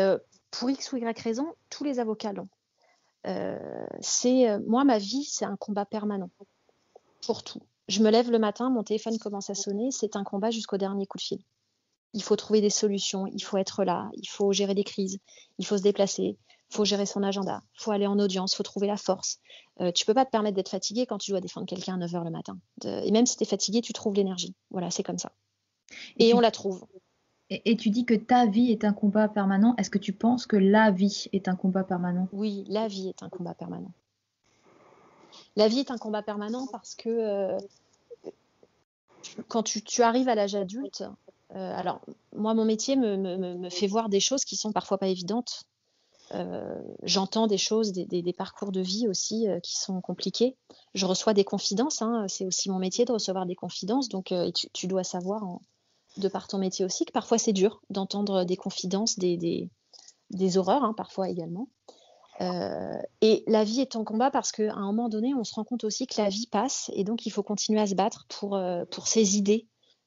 pour X ou Y raison, tous les avocats l'ont. c'est moi, ma vie, c'est un combat permanent pour tout. Je me lève le matin, mon téléphone commence à sonner, c'est un combat jusqu'au dernier coup de fil il faut trouver des solutions, il faut être là, il faut gérer des crises, il faut se déplacer, il faut gérer son agenda, il faut aller en audience, il faut trouver la force. Euh, tu peux pas te permettre d'être fatigué quand tu dois défendre quelqu'un à 9h le matin. et même si tu es fatigué, tu trouves l'énergie. Voilà, c'est comme ça. Et, on la trouve. Et, tu dis que ta vie est un combat permanent. Est-ce que tu penses que la vie est un combat permanent? Oui, la vie est un combat permanent. La vie est un combat permanent parce que euh, quand tu arrives à l'âge adulte, euh, alors, moi, mon métier me, fait voir des choses qui sont parfois pas évidentes. Euh, j'entends des choses, des, parcours de vie aussi qui sont compliqués. Je reçois des confidences, hein, c'est aussi mon métier de recevoir des confidences, donc tu, dois savoir, de par ton métier aussi, que parfois c'est dur d'entendre des confidences, des, horreurs hein, parfois également. Et la vie est en combat parce qu'à un moment donné, on se rend compte aussi que la vie passe et donc il faut continuer à se battre pour, pour ses idées,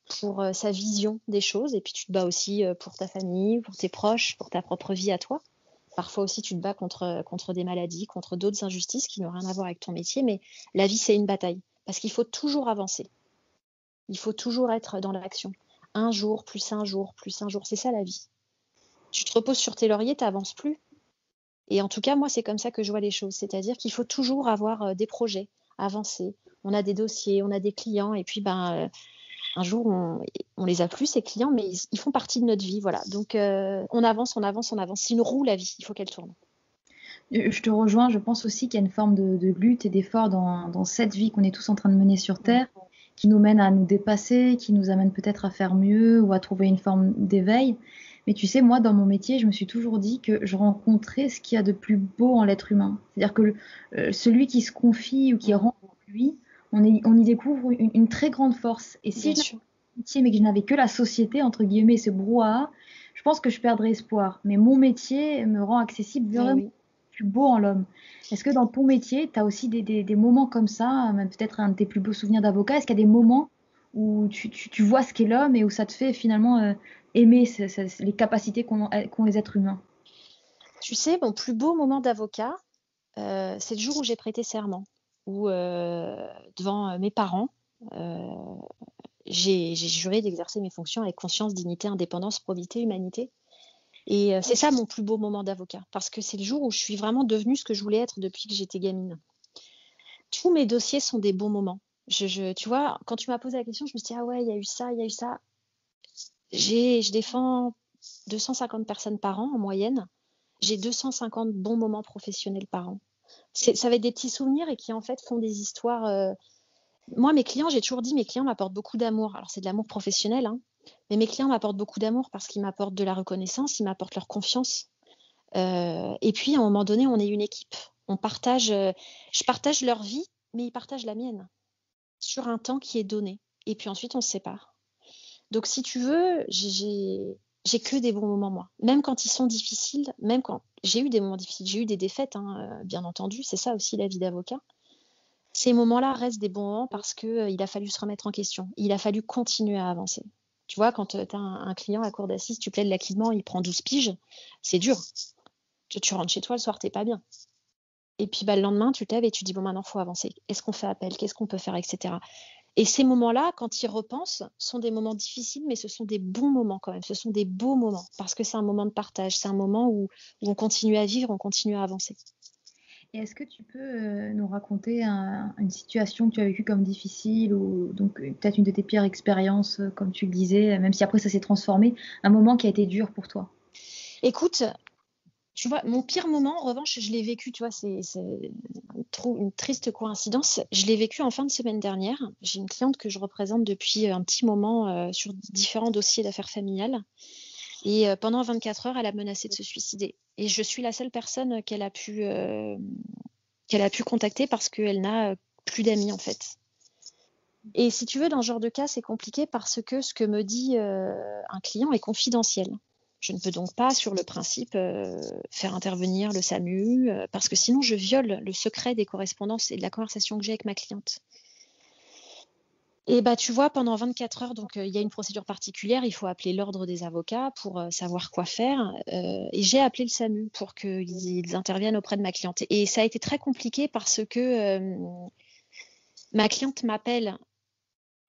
pour euh, sa vision des choses. Et puis tu te bats aussi euh, pour ta famille, pour tes proches, pour ta propre vie à toi. Parfois aussi, tu te bats contre, contre des maladies, contre d'autres injustices qui n'ont rien à voir avec ton métier. Mais la vie, c'est une bataille. Parce qu'il faut toujours avancer. Il faut toujours être dans l'action. Un jour, plus un jour, plus un jour. C'est ça la vie. Tu te reposes sur tes lauriers, tu n'avances plus. Et en tout cas, moi, c'est comme ça que je vois les choses. C'est-à-dire qu'il faut toujours avoir euh, des projets, avancer. On a des dossiers, on a des clients, et puis ben, un jour, on, on, les a plus, ces clients, mais ils, font partie de notre vie. Voilà. Donc, euh, on avance, on avance, on avance. C'est une roue, la vie. Il faut qu'elle tourne. Euh, je te rejoins. Je pense aussi qu'il y a une forme de, lutte et d'effort dans, cette vie qu'on est tous en train de mener sur Terre, qui nous mène à nous dépasser, qui nous amène peut-être à faire mieux ou à trouver une forme d'éveil. Mais tu sais, moi, dans mon métier, je me suis toujours dit que je rencontrais ce qu'il y a de plus beau en l'être humain. C'est-à-dire que euh, celui qui se confie ou qui rentre lui, on, y découvre une, très grande force. Et si je métier, mais que je n'avais que la société, entre guillemets, ce brouhaha, je pense que je perdrais espoir. Mais mon métier me rend accessible eh vraiment plus beau en l'homme. Est-ce que dans ton métier, tu as aussi des, moments comme ça, peut-être un de tes plus beaux souvenirs d'avocat Est-ce qu'il y a des moments où tu, vois ce qu'est l'homme et où ça te fait finalement euh, aimer les capacités qu'ont les êtres humains Tu sais, mon plus beau moment d'avocat, euh, c'est le jour où j'ai prêté serment où, euh, devant euh, mes parents, euh, j'ai juré d'exercer mes fonctions avec conscience, dignité, indépendance, probité, humanité. Et c'est ça mon plus beau moment d'avocat, parce que c'est le jour où je suis vraiment devenue ce que je voulais être depuis que j'étais gamine. Tous mes dossiers sont des bons moments. Tu vois, quand tu m'as posé la question, je me suis dit, ah ouais, il y a eu ça, il y a eu ça. Je défends 250 personnes par an en moyenne. J'ai 250 bons moments professionnels par an ça va être des petits souvenirs et qui en fait font des histoires. Euh, moi, mes clients, j'ai toujours dit, mes clients m'apportent beaucoup d'amour. Alors c'est de l'amour professionnel, hein, mais mes clients m'apportent beaucoup d'amour parce qu'ils m'apportent de la reconnaissance, ils m'apportent leur confiance. Euh, et puis à un moment donné, on est une équipe. On partage, euh, je partage leur vie, mais ils partagent la mienne sur un temps qui est donné. Et puis ensuite, on se sépare. Donc si tu veux, j'ai que des bons moments moi. Même quand ils sont difficiles, même quand j'ai eu des moments difficiles, j'ai eu des défaites, hein, euh, bien entendu, c'est ça aussi la vie d'avocat. Ces moments-là restent des bons moments parce qu'il euh, a fallu se remettre en question, il a fallu continuer à avancer. Tu vois, quand euh, tu as un, client à court d'assises, tu plaides l'acquittement, il prend 12 piges, c'est dur. Tu, tu, rentres chez toi le soir, t'es pas bien. Et puis bah, le lendemain, tu te lèves et tu dis bon maintenant faut avancer. Est-ce qu'on fait appel? Qu'est-ce qu'on peut faire, etc. Et ces moments-là, quand ils repensent, sont des moments difficiles, mais ce sont des bons moments quand même. Ce sont des beaux moments parce que c'est un moment de partage. C'est un moment où, on continue à vivre, on continue à avancer. Et est-ce que tu peux euh, nous raconter une situation que tu as vécue comme difficile ou donc euh, peut-être une de tes pires expériences, euh, comme tu le disais, même si après ça s'est transformé, un moment qui a été dur pour toi? Écoute, tu vois, mon pire moment, en revanche, je l'ai vécu, tu vois, c'est une triste coïncidence. Je l'ai vécu en fin de semaine dernière. J'ai une cliente que je représente depuis un petit moment euh, sur différents dossiers d'affaires familiales. Et euh, pendant 24 heures, elle a menacé de se suicider. Et je suis la seule personne qu'elle a pu euh, qu'elle a pu contacter parce qu'elle n'a plus d'amis en fait. Et si tu veux, dans ce genre de cas, c'est compliqué parce que ce que me dit un client est confidentiel. Je ne peux donc pas, sur le principe, euh, faire intervenir le SAMU, euh, parce que sinon je viole le secret des correspondances et de la conversation que j'ai avec ma cliente. Et bah, tu vois, pendant 24 heures, donc euh, il y a une procédure particulière, il faut appeler l'ordre des avocats pour savoir quoi faire. et j'ai appelé le SAMU pour qu'ils interviennent auprès de ma cliente. Et ça a été très compliqué parce que ma cliente m'appelle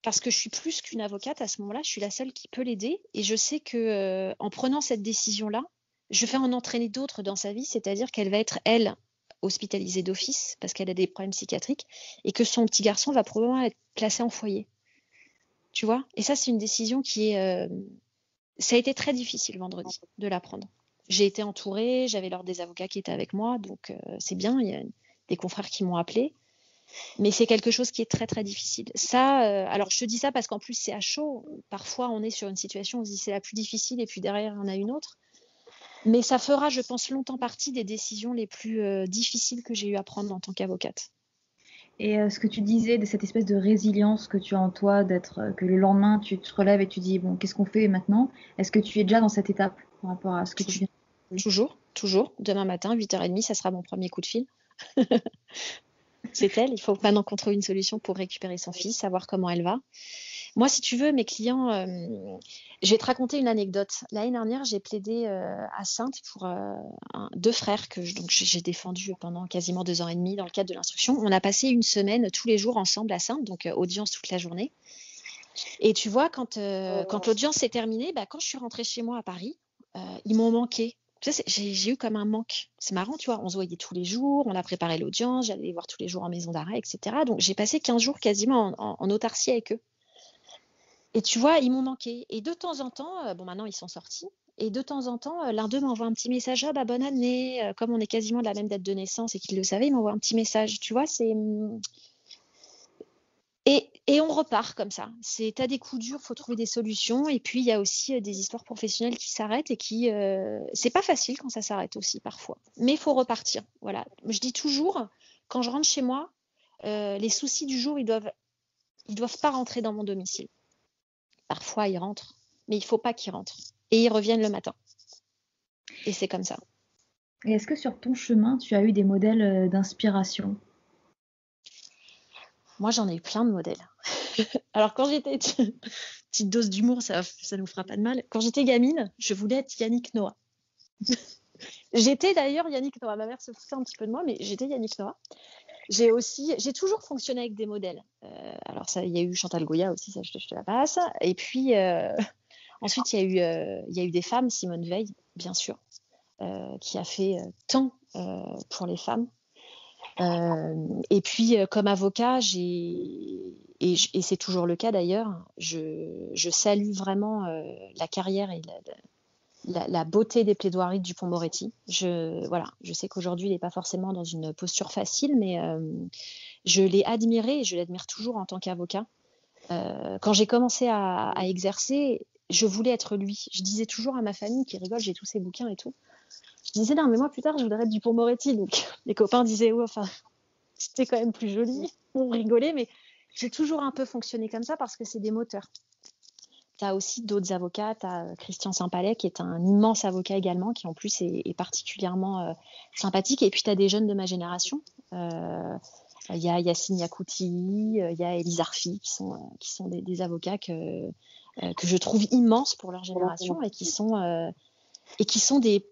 parce que je suis plus qu'une avocate à ce moment-là, je suis la seule qui peut l'aider et je sais que euh, en prenant cette décision-là, je vais en entraîner d'autres dans sa vie, c'est-à-dire qu'elle va être elle hospitalisée d'office parce qu'elle a des problèmes psychiatriques et que son petit garçon va probablement être placé en foyer. Tu vois? Et ça, c'est une décision qui est. Euh, ça a été très difficile vendredi de la prendre. J'ai été entourée, j'avais l'ordre des avocats qui étaient avec moi, donc euh, c'est bien. Il y a des confrères qui m'ont appelé. Mais c'est quelque chose qui est très très difficile. Ça, euh, alors je te dis ça parce qu'en plus c'est à chaud. Parfois on est sur une situation, on se dit c'est la plus difficile et puis derrière on a une autre. Mais ça fera, je pense, longtemps partie des décisions les plus euh, difficiles que j'ai eu à prendre en tant qu'avocate. Et euh, ce que tu disais de cette espèce de résilience que tu as en toi, d'être que le lendemain tu te relèves et tu dis bon qu'est-ce qu'on fait maintenant? Est-ce que tu es déjà dans cette étape par rapport à ce que tu viens Toujours, toujours. Demain matin, 8h30, ça sera mon premier coup de fil. c'est elle. Il faut maintenant qu'on trouve une solution pour récupérer son fils, savoir comment elle va. Moi, si tu veux, mes clients, euh, je vais te raconter une anecdote. L'année dernière, j'ai plaidé euh, à Sainte pour euh, deux frères que j'ai défendus pendant quasiment deux ans et demi dans le cadre de l'instruction. On a passé une semaine tous les jours ensemble à Sainte, donc audience toute la journée. Et tu vois, quand, quand l'audience s'est terminée, bah, quand je suis rentrée chez moi à Paris, ils m'ont manqué j'ai eu comme un manque. C'est marrant, tu vois, on se voyait tous les jours, on a préparé l'audience, j'allais les voir tous les jours en maison d'arrêt, etc. Donc j'ai passé 15 jours quasiment en, autarcie avec eux. Et tu vois, ils m'ont manqué. Et de temps en temps, euh, bon maintenant ils sont sortis, et de temps en temps, euh, l'un d'eux m'envoie un petit message, ah bah bonne année, euh, comme on est quasiment de la même date de naissance et qu'il le savait, il m'envoie un petit message. Tu vois, c'est et, on repart comme ça. C'est as des coups durs, faut trouver des solutions. Et puis il y a aussi euh, des histoires professionnelles qui s'arrêtent et qui euh, c'est pas facile quand ça s'arrête aussi parfois. Mais il faut repartir. Voilà. Je dis toujours quand je rentre chez moi, euh, les soucis du jour ils doivent ils doivent pas rentrer dans mon domicile. Parfois ils rentrent, mais il faut pas qu'ils rentrent. Et ils reviennent le matin. Et c'est comme ça. Et est-ce que sur ton chemin, tu as eu des modèles d'inspiration? Moi, j'en ai eu plein de modèles. Alors, quand j'étais petite dose d'humour, ça, ça nous fera pas de mal. Quand j'étais gamine, je voulais être Yannick Noah. j'étais d'ailleurs Yannick Noah. Ma mère se foutait un petit peu de moi, mais j'étais Yannick Noah. J'ai aussi, j'ai toujours fonctionné avec des modèles. Euh, alors il y a eu Chantal Goya aussi, ça je te, la passe. Et puis euh, ensuite, euh, il y a eu des femmes, Simone Veil, bien sûr, qui a fait tant pour les femmes. Euh, et puis, euh, comme avocat, et, c'est toujours le cas d'ailleurs, je, salue vraiment euh, la carrière et la, beauté des plaidoiries du Dupont-Moretti. Je, voilà, je sais qu'aujourd'hui, il n'est pas forcément dans une posture facile, mais je l'ai admiré et je l'admire toujours en tant qu'avocat. quand j'ai commencé à, à, exercer, je voulais être lui. Je disais toujours à ma famille qui rigole, j'ai tous ses bouquins et tout je disais non mais moi plus tard je voudrais être du Moretti donc les copains disaient ouais enfin c'était quand même plus joli. On rigolait mais j'ai toujours un peu fonctionné comme ça parce que c'est des moteurs. Tu as aussi d'autres avocats. Tu as Christian Saint-Palais qui est un immense avocat également qui en plus est, particulièrement euh, sympathique. Et puis tu as des jeunes de ma génération. Euh, il y a Yacine Yakouti, euh, il y a Elise Arfi, qui sont, qui sont des, avocats que, que je trouve immenses pour leur génération et qui sont, et qui sont des,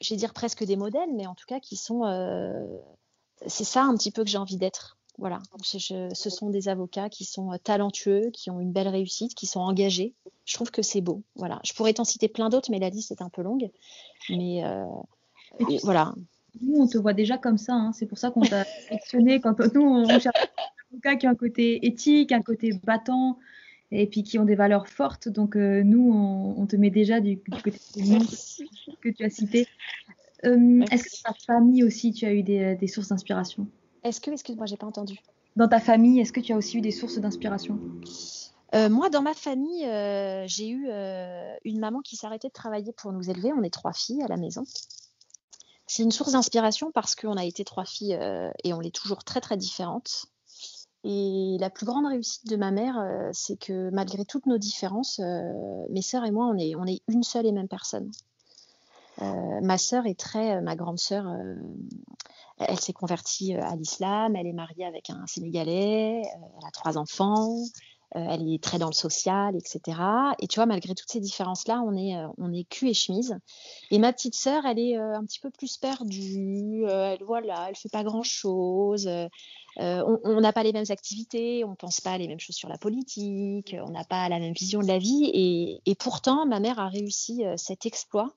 je vais dire presque des modèles, mais en tout cas qui sont. Euh, c'est ça un petit peu que j'ai envie d'être. Voilà, Je- je- ce sont des avocats qui sont euh, talentueux, qui ont une belle réussite, qui sont engagés. Je trouve que c'est beau. Voilà, je pourrais t'en citer plein d'autres, mais la liste est un peu longue. Mais euh, voilà, nous, on te voit déjà comme ça. hein. C'est pour ça qu'on t'a sélectionné. Quand nous, on cherche des avocats qui ont un côté éthique, un côté battant, et puis qui ont des valeurs fortes. Donc, euh, nous, on, on te met déjà du, du côté merci. que tu as cités. Euh, Est-ce que dans ta famille aussi, tu as eu des, des sources d'inspiration? Est-ce que, excuse-moi, j'ai pas entendu. Dans ta famille, est-ce que tu as aussi eu des sources d'inspiration? Euh, moi, dans ma famille, euh, j'ai eu euh, une maman qui s'arrêtait de travailler pour nous élever. On est trois filles à la maison. C'est une source d'inspiration parce qu'on a été trois filles euh, et on l'est toujours très très différentes. Et la plus grande réussite de ma mère, euh, c'est que malgré toutes nos différences, euh, mes sœurs et moi, on est, une seule et même personne. Euh, ma sœur est très, ma grande sœur, elle s'est convertie à l'islam, elle est mariée avec un Sénégalais, elle a trois enfants, elle est très dans le social, etc. Et tu vois, malgré toutes ces différences-là, on est, euh, on est cul et chemise. Et ma petite sœur, elle est euh, un petit peu plus perdue, euh, elle, voilà, elle fait pas grand-chose. euh, euh, on n'a pas les mêmes activités, on pense pas les mêmes choses sur la politique, on n'a pas la même vision de la vie. Et, pourtant, ma mère a réussi euh, cet exploit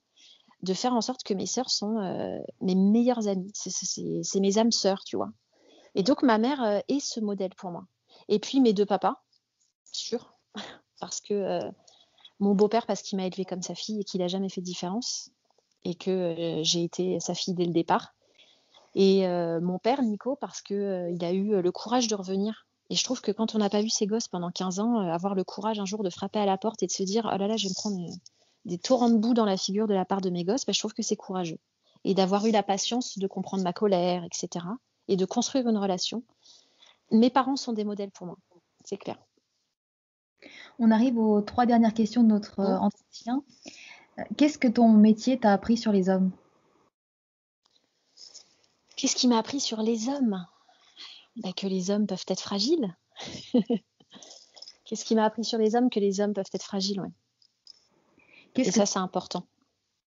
de faire en sorte que mes sœurs sont euh, mes meilleures amies. C'est- mes âmes sœurs, tu vois. Et donc, ma mère euh, est ce modèle pour moi. Et puis, mes deux papas, sûr, parce que euh, mon beau-père, parce qu'il m'a élevée comme sa fille et qu'il n'a jamais fait de différence, et que euh, j'ai été sa fille dès le départ. Et euh, mon père, Nico, parce qu'il il a eu le courage de revenir. Et je trouve que quand on n'a pas vu ses gosses pendant 15 ans, avoir le courage un jour de frapper à la porte et de se dire Oh là là, je vais me prendre des torrents de boue dans la figure de la part de mes gosses, bah, je trouve que c'est courageux. Et d'avoir eu la patience de comprendre ma colère, etc. Et de construire une relation. Mes parents sont des modèles pour moi, c'est clair. On arrive aux trois dernières questions de notre euh, Mhm. entretien. Euh, Qu'est-ce que ton métier t'a appris sur les hommes? Qu'est-ce qui m'a appris sur les hommes? Bah, Que les hommes peuvent être fragiles. Qu'est-ce qui m'a appris sur les hommes? Que les hommes peuvent être fragiles, ouais. Et que ça, c'est important.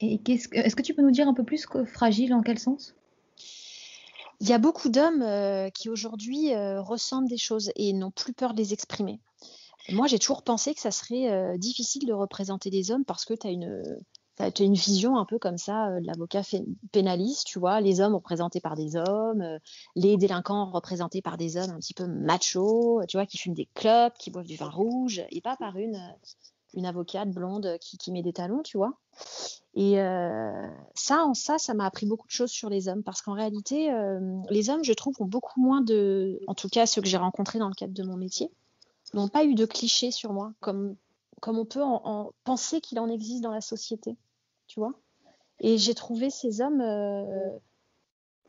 Et qu'est-ce que- est-ce que tu peux nous dire un peu plus que fragile en quel sens? Il y a beaucoup d'hommes euh, qui aujourd'hui euh, ressentent des choses et n'ont plus peur de les exprimer. Moi, j'ai toujours pensé que ça serait euh, difficile de représenter des hommes parce que tu as une, t'as une vision un peu comme ça euh, de l'avocat pénaliste, tu vois, les hommes représentés par des hommes, euh, les délinquants représentés par des hommes un petit peu machos, tu vois, qui fument des clopes, qui boivent du vin rouge, et pas par une, euh, une avocate blonde qui, qui met des talons, tu vois. Et euh, ça, ça, ça m'a appris beaucoup de choses sur les hommes, parce qu'en réalité, euh, les hommes, je trouve, ont beaucoup moins de, en tout cas ceux que j'ai rencontrés dans le cadre de mon métier, n'ont pas eu de clichés sur moi, comme, comme on peut en, en penser qu'il en existe dans la société, tu vois. Et j'ai trouvé ces hommes, euh,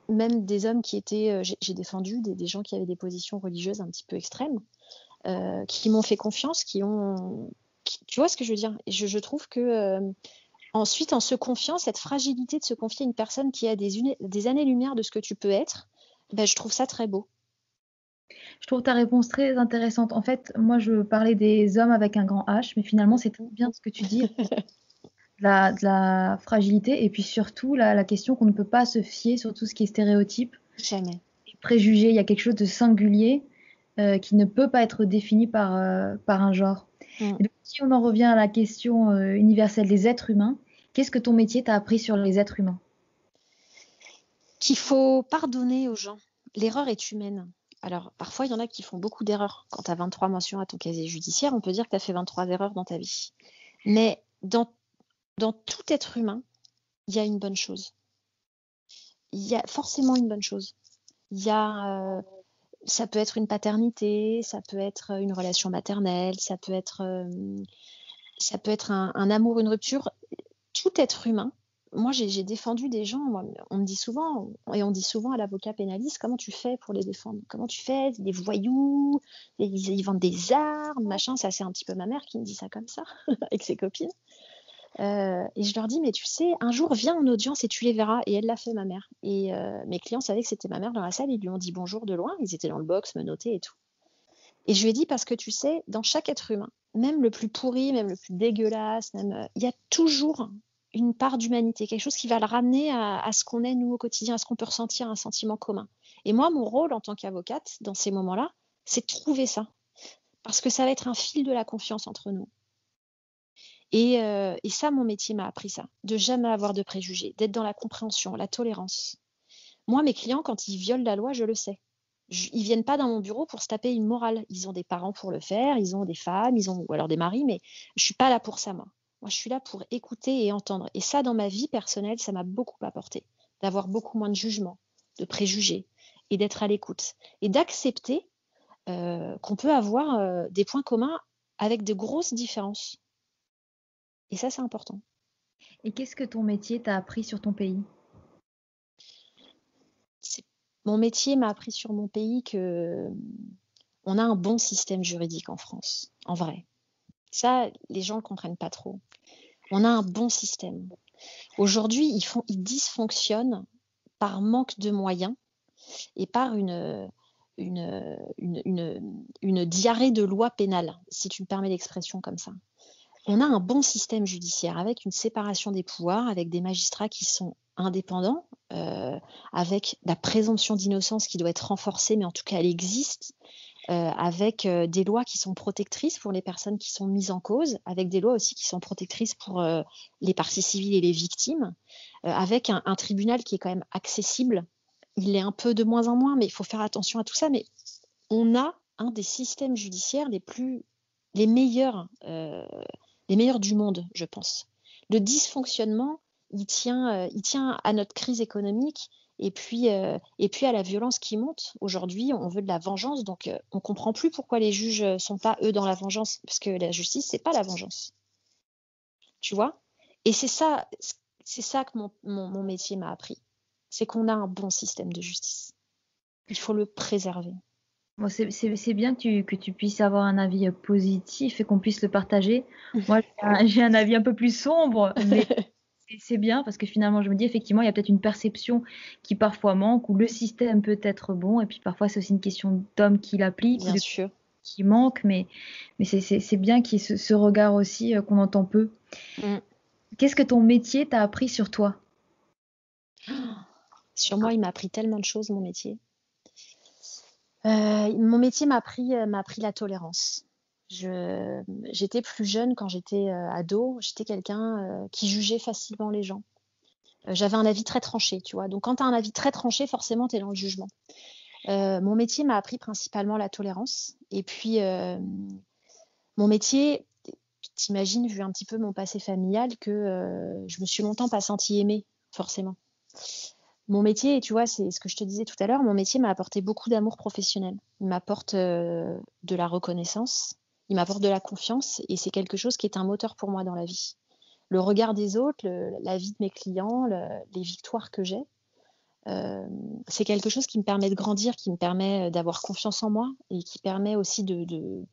même des hommes qui étaient, euh, j'ai défendu des, gens qui avaient des positions religieuses un petit peu extrêmes, euh, qui m'ont fait confiance, qui ont, tu vois ce que je veux dire? Je, trouve que Ensuite, en se confiant, cette fragilité de se confier à une personne qui a des, des années-lumière de ce que tu peux être, ben, je trouve ça très beau. Je trouve ta réponse très intéressante. En fait, moi, je parlais des hommes avec un grand H, mais finalement, c'est tout bien ce que tu dis. de, la, de la fragilité et puis surtout la, la question qu'on ne peut pas se fier sur tout ce qui est stéréotype Jamais. préjugé. Il y a quelque chose de singulier euh, qui ne peut pas être défini par, euh, par un genre. Mm. Et donc, si on en revient à la question euh, universelle des êtres humains, qu'est-ce que ton métier t'a appris sur les êtres humains? Qu'il faut pardonner aux gens. L'erreur est humaine. Alors, parfois, il y en a qui font beaucoup d'erreurs. Quand tu as 23 mentions à ton casier judiciaire, on peut dire que tu as fait 23 erreurs dans ta vie. Mais dans, tout être humain, il y a une bonne chose. Il y a forcément une bonne chose. Il y a, euh, ça peut être une paternité, ça peut être une relation maternelle, ça peut être, euh, un amour, une rupture. Tout être humain. Moi, j'ai défendu des gens. on me dit souvent, et on dit souvent à l'avocat pénaliste, comment tu fais pour les défendre? Comment tu fais? Des voyous, ils, vendent des armes, machin. Ça, c'est un petit peu ma mère qui me dit ça comme ça, avec ses copines. Euh, et je leur dis, mais tu sais, un jour, viens en audience et tu les verras. Et elle l'a fait, ma mère. Et euh, mes clients savaient que c'était ma mère dans la salle. Ils lui ont dit bonjour de loin. Ils étaient dans le box, me noter et tout. Et je lui ai dit, parce que tu sais, dans chaque être humain, même le plus pourri, même le plus dégueulasse, même, euh, il y a toujours une part d'humanité, quelque chose qui va le ramener à, ce qu'on est nous au quotidien, à ce qu'on peut ressentir un sentiment commun. Et moi, mon rôle en tant qu'avocate dans ces moments-là, c'est de trouver ça, parce que ça va être un fil de la confiance entre nous. Et, euh, et ça, mon métier m'a appris ça, de jamais avoir de préjugés, d'être dans la compréhension, la tolérance. Moi, mes clients, quand ils violent la loi, je le sais ils viennent pas dans mon bureau pour se taper une morale. Ils ont des parents pour le faire, ils ont des femmes, ils ont ou alors des maris, mais je suis pas là pour ça moi. Moi, je suis là pour écouter et entendre. Et ça, dans ma vie personnelle, ça m'a beaucoup apporté, d'avoir beaucoup moins de jugement, de préjugés, et d'être à l'écoute, et d'accepter euh, qu'on peut avoir euh, des points communs avec de grosses différences. Et ça, c'est important. Et qu'est-ce que ton métier t'a appris sur ton pays? Mon métier m'a appris sur mon pays que on a un bon système juridique en France, en vrai. Ça, les gens ne comprennent pas trop. On a un bon système. Aujourd'hui, ils, font, dysfonctionnent par manque de moyens et par une, diarrhée de loi pénale, si tu me permets l'expression comme ça. On a un bon système judiciaire avec une séparation des pouvoirs, avec des magistrats qui sont indépendant, euh, avec la présomption d'innocence qui doit être renforcée, mais en tout cas elle existe, euh, avec euh, des lois qui sont protectrices pour les personnes qui sont mises en cause, avec des lois aussi qui sont protectrices pour les parties civiles et les victimes, avec un, tribunal qui est quand même accessible. Il est un peu de moins en moins, mais il faut faire attention à tout ça. Mais on a un des systèmes judiciaires les plus, les meilleurs, les meilleurs du monde, je pense. Le dysfonctionnement, il tient, euh, il tient à notre crise économique et puis, euh, et puis à la violence qui monte. Aujourd'hui, on veut de la vengeance, donc euh, on comprend plus pourquoi les juges sont pas eux dans la vengeance, parce que la justice c'est pas la vengeance. Tu vois? Et c'est ça, c'est ça que mon, mon, métier m'a appris, c'est qu'on a un bon système de justice. Il faut le préserver. Bon, c'est bien que tu, que tu, puisses avoir un avis positif et qu'on puisse le partager. Moi, j'ai un, un, avis un peu plus sombre, mais c'est bien parce que finalement, je me dis effectivement, il y a peut-être une perception qui parfois manque ou le système peut être bon et puis parfois c'est aussi une question d'homme qui l'applique, bien sûr, qui manque, mais mais c'est bien qu'il y ait ce, regard aussi euh, qu'on entend peu. Mm. Qu'est-ce que ton métier t'a appris sur toi? Sur moi, il m'a appris tellement de choses, mon métier. Euh, mon métier m'a appris, euh, m'a appris la tolérance j'étais plus jeune quand j'étais euh, ado, j'étais quelqu'un euh, qui jugeait facilement les gens. Euh, j'avais un avis très tranché, tu vois. Donc quand tu as un avis très tranché, forcément, tu es dans le jugement. mon métier m'a appris principalement la tolérance. Et puis, mon métier, t'imagines, vu un petit peu mon passé familial, que je me suis longtemps pas sentie aimée, forcément. Mon métier, tu vois, c'est ce que je te disais tout à l'heure, mon métier m'a apporté beaucoup d'amour professionnel. Il m'apporte de la reconnaissance, il m'apporte de la confiance et c'est quelque chose qui est un moteur pour moi dans la vie. Le regard des autres, la vie de mes clients, les victoires que j'ai, euh, c'est quelque chose qui me permet de grandir, qui me permet d'avoir confiance en moi et qui permet aussi de,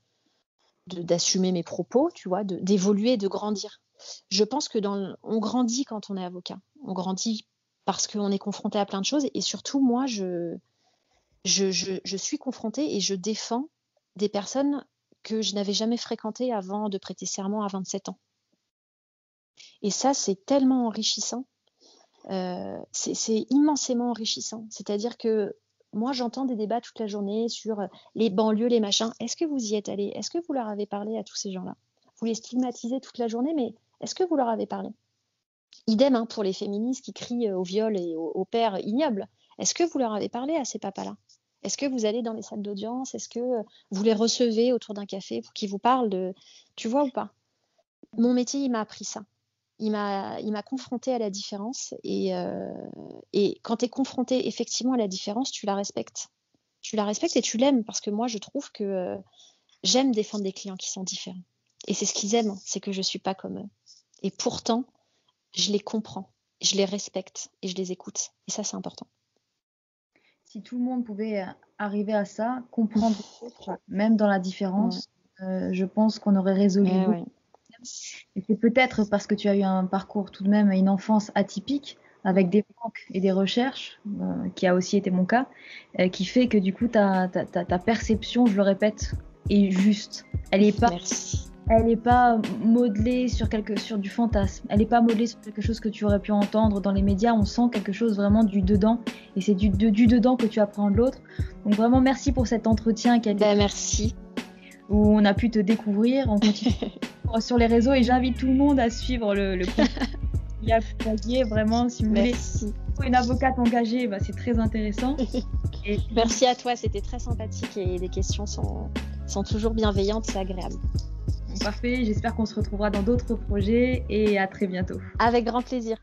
d'assumer mes propos, tu vois, d'évoluer, de, grandir. Je pense que dans, on grandit quand on est avocat. On grandit parce qu'on est confronté à plein de choses et surtout moi, je, je, je suis confrontée et je défends des personnes que je n'avais jamais fréquenté avant de prêter serment à 27 ans. Et ça, c'est tellement enrichissant. Euh, c'est immensément enrichissant. C'est-à-dire que moi, j'entends des débats toute la journée sur les banlieues, les machins. Est-ce que vous y êtes allé Est-ce que vous leur avez parlé à tous ces gens-là? Vous les stigmatisez toute la journée, mais est-ce que vous leur avez parlé? Idem hein, pour les féministes qui crient au viol et au, au père ignoble. Est-ce que vous leur avez parlé à ces papas-là? Est-ce que vous allez dans les salles d'audience? Est-ce que vous les recevez autour d'un café pour qu'ils vous parlent. Tu vois ou pas? Mon métier, il m'a appris ça. Il m'a, confronté à la différence. Et, euh, quand tu es confronté effectivement à la différence, tu la respectes. Tu la respectes et tu l'aimes parce que moi, je trouve que euh, j'aime défendre des clients qui sont différents. Et c'est ce qu'ils aiment, c'est que je ne suis pas comme eux. Et pourtant, je les comprends, je les respecte et je les écoute. Et ça, c'est important si tout le monde pouvait euh, arriver à ça, comprendre l'autre, même dans la différence, euh, je pense qu'on aurait résolu. Et c'est peut-être parce que tu as eu un parcours tout de même, une enfance atypique, avec des manques et des recherches, euh, qui a aussi été mon cas, qui fait que du coup, ta, ta, ta, perception, je le répète, est juste. Elle est pas elle n'est pas modelée sur, quelque, sur du fantasme. Elle n'est pas modelée sur quelque chose que tu aurais pu entendre dans les médias. On sent quelque chose vraiment du dedans. Et c'est du, du dedans que tu apprends de l'autre. Donc vraiment, merci pour cet entretien qui a ben, merci. Où on a pu te découvrir. On continue sur les réseaux et j'invite tout le monde à suivre le, le. Il y a vraiment, si vous merci. voulez une avocate engagée, bah, c'est très intéressant. Et... Merci à toi, c'était très sympathique et les questions sont, sont toujours bienveillantes, c'est agréable. Parfait, j'espère qu'on se retrouvera dans d'autres projets et à très bientôt. Avec grand plaisir.